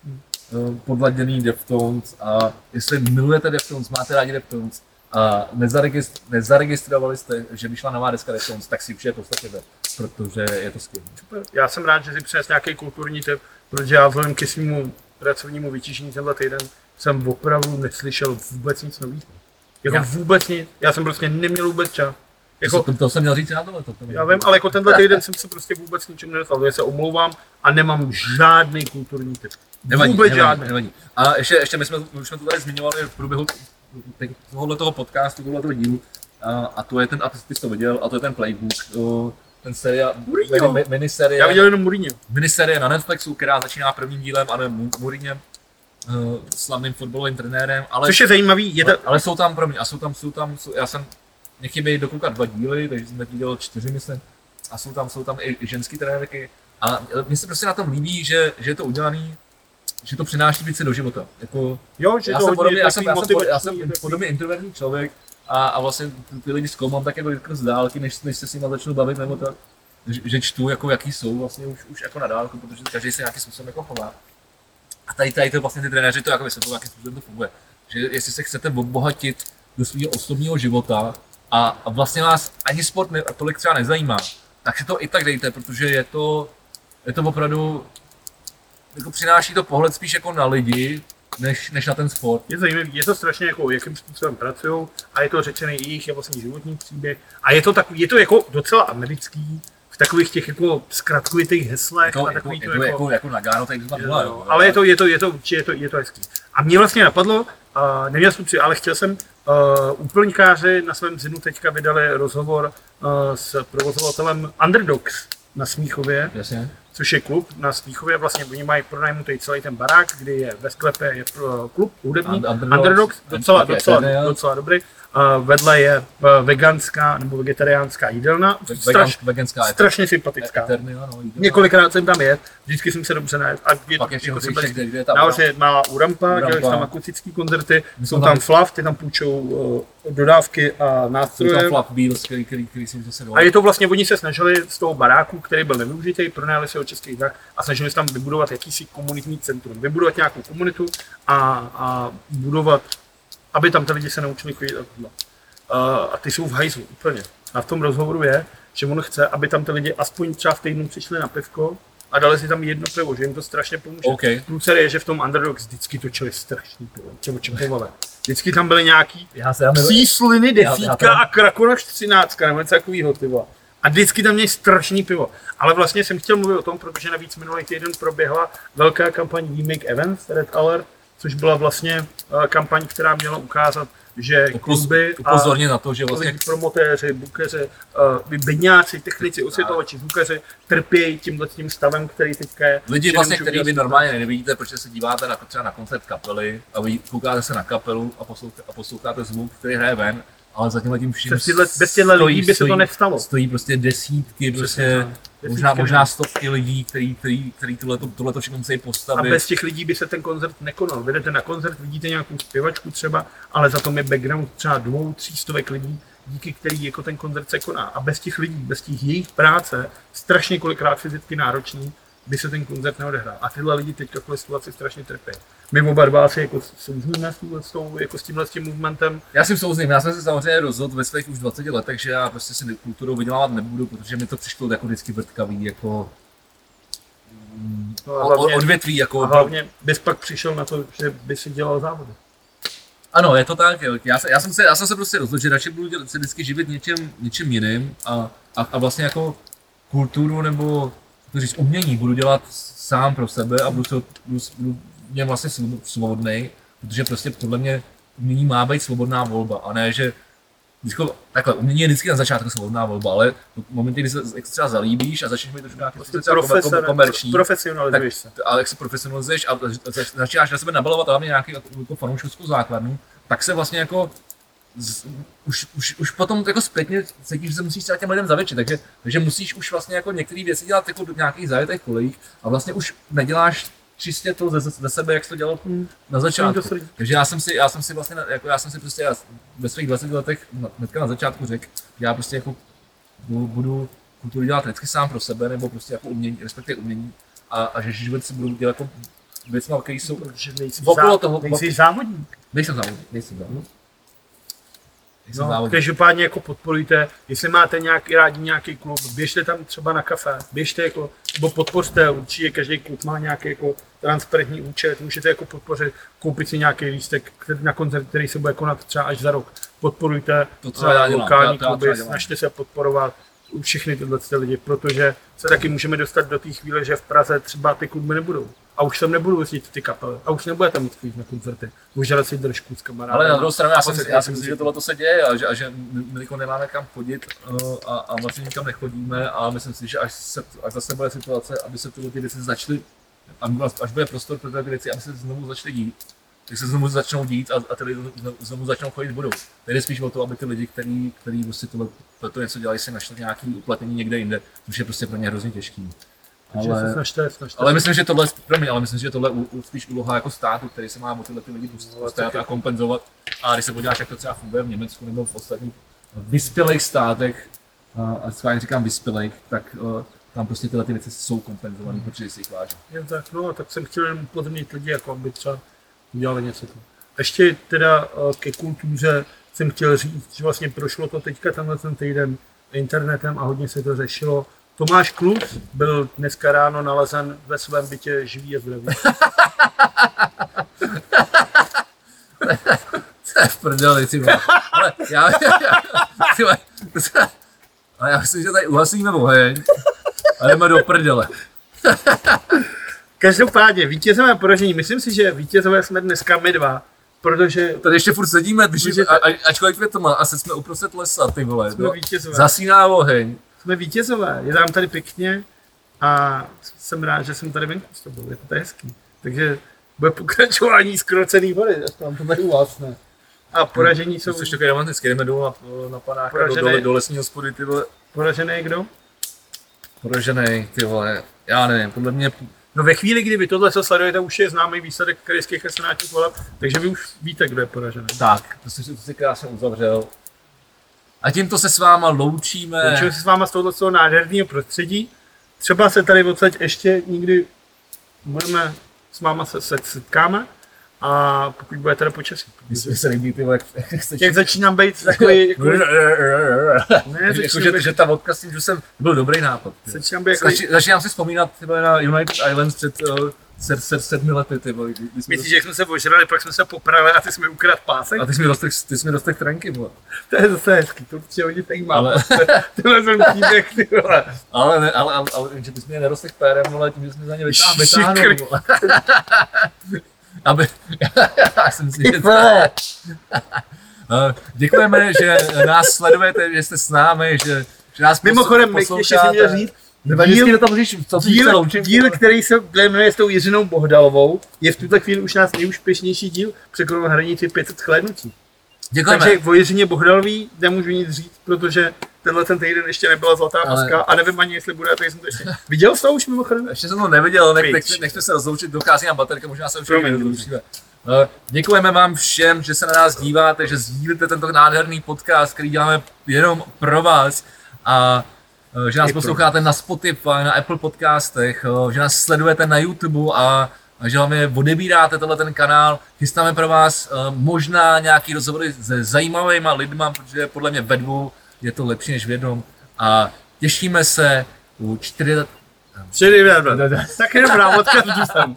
uh, podladěný Deftones a jestli milujete Deftones, máte rádi Deftones a nezaregistr- nezaregistrovali jste, že vyšla nová deska Deftones, tak si určitě poslechněte, protože je to skvělé. Super. Já jsem rád, že si přines nějaký kulturní tip, protože já vzhledem ke svému pracovnímu vytížení tenhle týden jsem opravdu neslyšel vůbec nic nového. Jako Já- vůbec nic. Já jsem prostě neměl vůbec čas. Jako, to, to, jsem měl říct já tohle. To, to já vím, ale jako tenhle týden jsem se prostě vůbec ničem nedostal, já se omlouvám a nemám žádný kulturní typ. Nevadí, vůbec nevadí, žádný. nevadí. A ještě, ještě my jsme, už jsme to tady zmiňovali v průběhu tohohle toho podcastu, tohoto dílu, a, a to je ten, a ty, jsi to viděl, a to je ten playbook, o, ten seriál, mini, miniserie, Já viděl jenom Mourinho. miniserie na Netflixu, která začíná prvním dílem, ano, Mourinho, uh, slavným fotbalovým trenérem, ale, Což je zajímavý, je to, ale, ale jsou tam pro mě, a jsou tam, jsou tam, jsou, já jsem, mě chybějí dokoukat dva díly, takže jsem viděl čtyři, myslím, a jsou tam, jsou tam i, i ženský trenérky, a mně se prostě na tom líbí, že, že je to udělaný, že to přináší více do života. Jako, jo, že já, to jsem podobně, já, jsem, já, jsem, já jsem podobně introvertní člověk a, a vlastně ty- ty lidi zkoumám tak jako vždycky z dálky, než, než se s nimi začnu bavit, nebo tak, že, že čtu, jako, jaký jsou vlastně už, už jako na dálku, protože každý se nějakým způsobem jako chová. A tady, tady to vlastně ty trenéři to jako vysvětlují, jakým způsobem to funguje. Že jestli se chcete obohatit do svého osobního života a, a vlastně vás ani sport ne, tolik třeba nezajímá, tak si to i tak dejte, protože je to, je to opravdu, jako přináší to pohled spíš jako na lidi, než, než na ten sport. Je zajímavý, je to strašně jako, jakým způsobem pracují a je to řečený i jejich vlastně životní příběh a je to takový, je to jako docela americký, v takových těch jako zkratkovitých heslech Jako, a jako, takový jako, to jako, jako Nagano, tady to byla, Jo, ale je to, je to, je to, určitě je to, je to hezký. A mě vlastně napadlo, uh, neměl jsem při, ale chtěl jsem, uh, úplňkáři na svém zinu teďka vydali rozhovor uh, s provozovatelem Underdogs na Smíchově, Jasně. což je klub na Smíchově, vlastně oni mají pronajmutý celý ten barák, kdy je ve sklepě je klub hudební, Und- Underdogs, Underdogs, docela, docela, Eternal. docela dobrý. Vedle je uh, veganská nebo vegetariánská jídelna, straš, veganská strašně sympatická. Eternia, no. Několikrát jsem tam jet, vždycky jsem se dobře najet. A je, Pak ještě jako jsem kde, kde je ta Nahoře malá Urampa, dělají tam akustický koncerty, jsou tam tam- flav, ty tam půjčou uh, dodávky a jsou tam nástroje. flap beers, který, který, který jsou zase A je to vlastně, oni se snažili z toho baráku, který byl nevyužitý, pronajali se ho českých drah a snažili se tam vybudovat jakýsi komunitní centrum, vybudovat nějakou komunitu a, a budovat, aby tam ty lidi se naučili chodit a tohle. A, ty jsou v hajzlu úplně. A v tom rozhovoru je, že on chce, aby tam ty lidi aspoň třeba v týdnu přišli na pivko a dali si tam jedno pivo, že jim to strašně pomůže. OK. Průcer je, že v tom Underdogs vždycky točili strašný pivo, čemu čepovali. Vždycky tam byly nějaký Já se já psí sliny, Já- desítka já teda- a krakonoš třináctka, nebo něco takového, ty vole. A vždycky tam měli strašný pivo. Ale vlastně jsem chtěl mluvit o tom, protože navíc minulý týden proběhla velká kampaň We Make Events, Red Alert, což byla vlastně eh, kampaň, která měla ukázat, že kluby a upozorně na to, že vlastně promotéři, bukeři, uh, bedňáci, technici, osvětlovači, zvukaři trpějí tímhle tím stavem, který teďka je. lidi vlastně, který vy normálně nevidíte, protože se díváte na, třeba na koncert kapely a vy koukáte se na kapelu a, posloucháte, a posloucháte zvuk, který hraje ven, ale za tímhle tím vším Bez těchto lidí by se to nestalo. Stojí prostě desítky, prostě. Možná, možná stovky lidí, který, který, který tohleto, tohleto všechno musí A postavit. bez těch lidí by se ten koncert nekonal. Jdete na koncert, vidíte nějakou zpěvačku třeba, ale za tom je background třeba dvou, tří stovek lidí, díky který jako ten koncert se koná. A bez těch lidí, bez těch jejich práce, strašně kolikrát fyzicky náročný, by se ten koncert neodehrál. A tyhle lidi teď v situaci strašně trpí. My oba dva si jako souzníme s, s, jako s tímhle s tím movementem. Já si souzním, já jsem se samozřejmě rozhodl ve svých už 20 letech, že já prostě si kulturou vydělávat nebudu, protože mi to přišlo jako vždycky vrtkavý, jako No a hlavně- odvětví, jako A hlavně bys pak přišel na to, že by si dělal závody. Ano, je to tak. jo. Já, se, já, jsem se, já jsem se prostě rozhodl, že radši budu dělat, se vždycky živit něčím, něčím jiným a, a, a vlastně jako kulturu nebo to říct, umění budu dělat sám pro sebe a budu, se, budu, budu mě vlastně svob- svobodný, protože prostě podle mě umění má být svobodná volba a ne, že vždycky, takhle, umění je vždycky na začátku svobodná volba, ale v momentě, kdy se třeba zalíbíš a začneš mít trošku nějaký Prostě třeba komer- profese, komerční, profesionalizuješ se. ale jak se profesionalizuješ a zač- začínáš na sebe nabalovat hlavně nějaký jako fanouškovskou základnu, tak se vlastně jako z, už, už, už potom jako zpětně cítíš, že se musíš třeba těm lidem zavětšit, takže, takže musíš už vlastně jako některé věci dělat jako do nějakých zajetých kolejích a vlastně už neděláš čistě to ze, ze sebe, jak jsi to dělal na začátku. Takže já jsem si, já jsem si vlastně, jako já jsem si prostě já ve svých 20 letech na- hnedka na začátku řekl, já prostě jako budu, budu kulturu dělat vždycky sám pro sebe, nebo prostě jako umění, respektive umění, a, a že život si budu dělat jako věci, které jsou, Okolo toho- nejsi závodník. nejsem závodník, nejsem závodník. No, každopádně jako podporujte, jestli máte nějaký, rádi nějaký klub, běžte tam třeba na kafe, běžte jako, nebo podpořte, určitě každý klub má nějaký jako transparentní účet, můžete jako podpořit, koupit si nějaký lístek který- na koncert, který se bude konat třeba až za rok. Podporujte To třeba lokální kluby, snažte se podporovat všechny tyhle ty lidi, protože se taky můžeme dostat do té chvíle, že v Praze třeba ty kluby nebudou. A už tam nebudou jezdit ty kapely. A už nebudete mít klid na koncerty. Už dělat si držku s kamarádem. Ale na druhou stranu, já myslím- já si myslím, že tohle to se děje a že, a že my, jako nemáme kam chodit uh, a, a vlastně nikam nechodíme a myslím si, že až, se, až zase bude situace, aby se tyhle ty věci začaly, až bude prostor pro ty věci, aby se znovu začaly dít, tak se znovu začnou dít a, a ty lidi znovu, znovu začnou chodit budou. Tady jde spíš o to, aby ty lidi, kteří, kteří prostě tohle, to něco dělají, si našli nějaký uplatnění někde jinde, což je prostě pro ně hrozně těžký. Ale, snažte, snažte ale myslím, že tohle, pro mě, ale myslím, že tohle je u- u- spíš úloha jako státu, který se má o tyhle ty lidi postarat a kompenzovat. A když se podíváš, jak to třeba funguje v Německu nebo v ostatních vyspělých státech, a, schválně říkám vyspělých, tak tam prostě tyhle ty věci jsou kompenzované, protože si jich váží. Jen tak, no, tak jsem chtěl jen upozornit lidi, jako aby třeba udělali něco. tam. Ještě teda eh, ke kultuře jsem chtěl říct, že vlastně prošlo to teďka tenhle ten týden internetem a hodně se to řešilo. Tomáš Klus byl dneska ráno nalezen ve svém bytě živý a zdravý. To je v prdeli, ty vole. Ale já, ty vole, ale já myslím, že tady uhasíme oheň a jdeme do prdele. Každopádně vítězové poražení, myslím si, že vítězové jsme dneska my dva, protože Tady ještě furt sedíme, když, Můžete. a, a, ačkoliv je to má, asi jsme uprostřed lesa, ty vole. jsme No, vítězové. zasíná oheň. Jsme vítězové, je nám tady pěkně a jsem rád, že jsem tady venku s tebou, je to tady hezký. Takže bude pokračování skrocený vody, aspoň to tady u vás ne. A poražení jsou, Což takový romantický, jdeme dolů na, na panáka, do, Poražený. do, do lesní hospody, ty vole. poražený kdo? Poražený, ty vole. Já nevím, podle mě, No ve chvíli, kdy vy tohle co sledujete, už je známý výsledek krajských a senátních voleb, takže vy už víte, kdo je poražený. tak, to si, to si krásně uzavřel. A tímto se s váma loučíme. Loučíme se s váma z tohoto toho nádherného prostředí. Třeba se tady odsaď ještě nikdy budeme s váma se, se setkáme a pokud bude teda počasí. Se- mně se líbí, ty vole, jak, jak začínám být takový, jako, ne, jako, začínám že, být, že ta vodka s tím džusem byl dobrý nápad. začínám být jako, Zači, začínám si vzpomínat ty vole, na United Islands před uh, se, se, sedmi lety, ty vole, jsme Myslíš, že jsme se ožrali, pak jsme se popravili a ty jsme ukradl pásek? A ty jsi mi dostal, ty jsi mi dostal trenky, vole. To je zase hezký, to určitě hodně zajímá. Ale- Tenhle ten příběh, ty vole. Ale, ne, ale, ale, ale, že ty jsi mě nerostl pérem, vole, tím, že jsi mě za ně vytáhl, vytáhnul, Šikry. vole. Aby, já jsem si. Uh, děkujeme, že nás sledujete, že jste s námi, že, že nás Mimochodem, posl- ještě si měl říct, díl, toho říš, co díl, loučím. díl, který se jmenuje s tou Jiřinou Bohdalovou, je v tuto chvíli už nás nejúspěšnější díl, překonal hranici 500 shlédnutí. Děkujeme. Takže o Jiřině Bohdalový nemůžu nic říct, protože tenhle ten týden ještě nebyla zlatá Ale- paska a nevím ani, jestli bude, tak jsem to ještě... Viděl jsi to už mimochodem? Ještě jsem to neviděl, nech, nech, nechme se rozloučit, dochází nám baterka, možná se už rozloučíme. Uh, Děkujeme vám všem, že se na nás díváte, že sdílíte tento nádherný podcast, který děláme jenom pro vás a uh, že nás posloucháte na Spotify, na Apple podcastech, uh, že nás sledujete na YouTube a že hlavně odebíráte tenhle ten kanál. Chystáme pro vás uh, možná nějaký rozhovory se zajímavými lidma, protože podle mě ve dvou je to lepší než v jednom a těšíme se u 4, Čtyři, Tak je dobrá, jsem.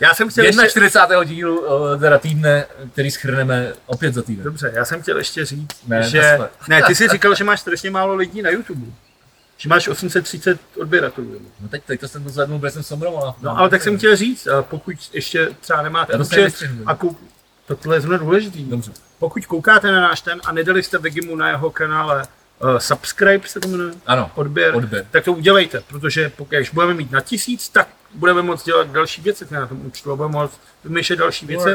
Já jsem chtěl ještě... 41. dílu eh, teda týdne, který schrneme opět za týden. Dobře, já jsem chtěl ještě říct, Ne, že... Ne, ty jsi říkal, že máš strašně málo lidí na YouTube. Že máš 830 odběratelů. No teď, teď to jsem to zvednul, protože jsem somroval. No, ale tak jsem chtěl říct, pokud ještě třeba nemáte účet a kou... to tohle je zrovna důležitý. Dobře. Pokud koukáte na náš ten a nedali jste Vegimu na jeho kanále uh, subscribe se to jmenuje, Ano, odběr, odběr. tak to udělejte, protože pokud až budeme mít na tisíc, tak budeme moct dělat další věci na tom účtu a budeme moct vymýšlet další věci.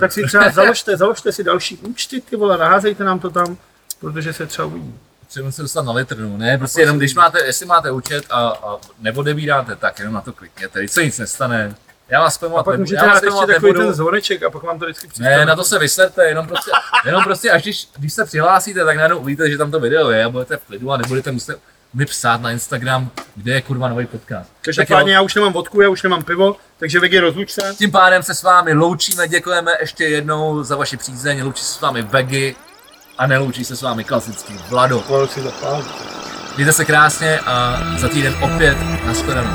Tak si třeba založte, založte si další účty, ty vole, naházejte nám to tam, protože se třeba uvidí. Třeba se dostat na litr, no. Ne, prostě jenom když máte, jestli máte účet a, a neodebíráte, tak jenom na to klikněte, se nic nestane. Já vás A spamovat pak nebudu, můžete dát ještě takový nebudu. ten zvoneček a pak vám to vždycky přistane. Ne, na to se vyserte, jenom prostě, jenom prostě až když, když se přihlásíte, tak najednou uvidíte, že tam to video je a budete v klidu a nebudete muset mi psát na Instagram, kde je kurva nový podcast. Tak Každopádně já už nemám vodku, já už nemám pivo, takže Vegi rozluč se. tím pádem se s vámi loučíme, děkujeme ještě jednou za vaši přízeň, loučí se s vámi Vegy a neloučí se s vámi klasický Vlado. Si. Mějte se krásně a za týden opět na shledanou.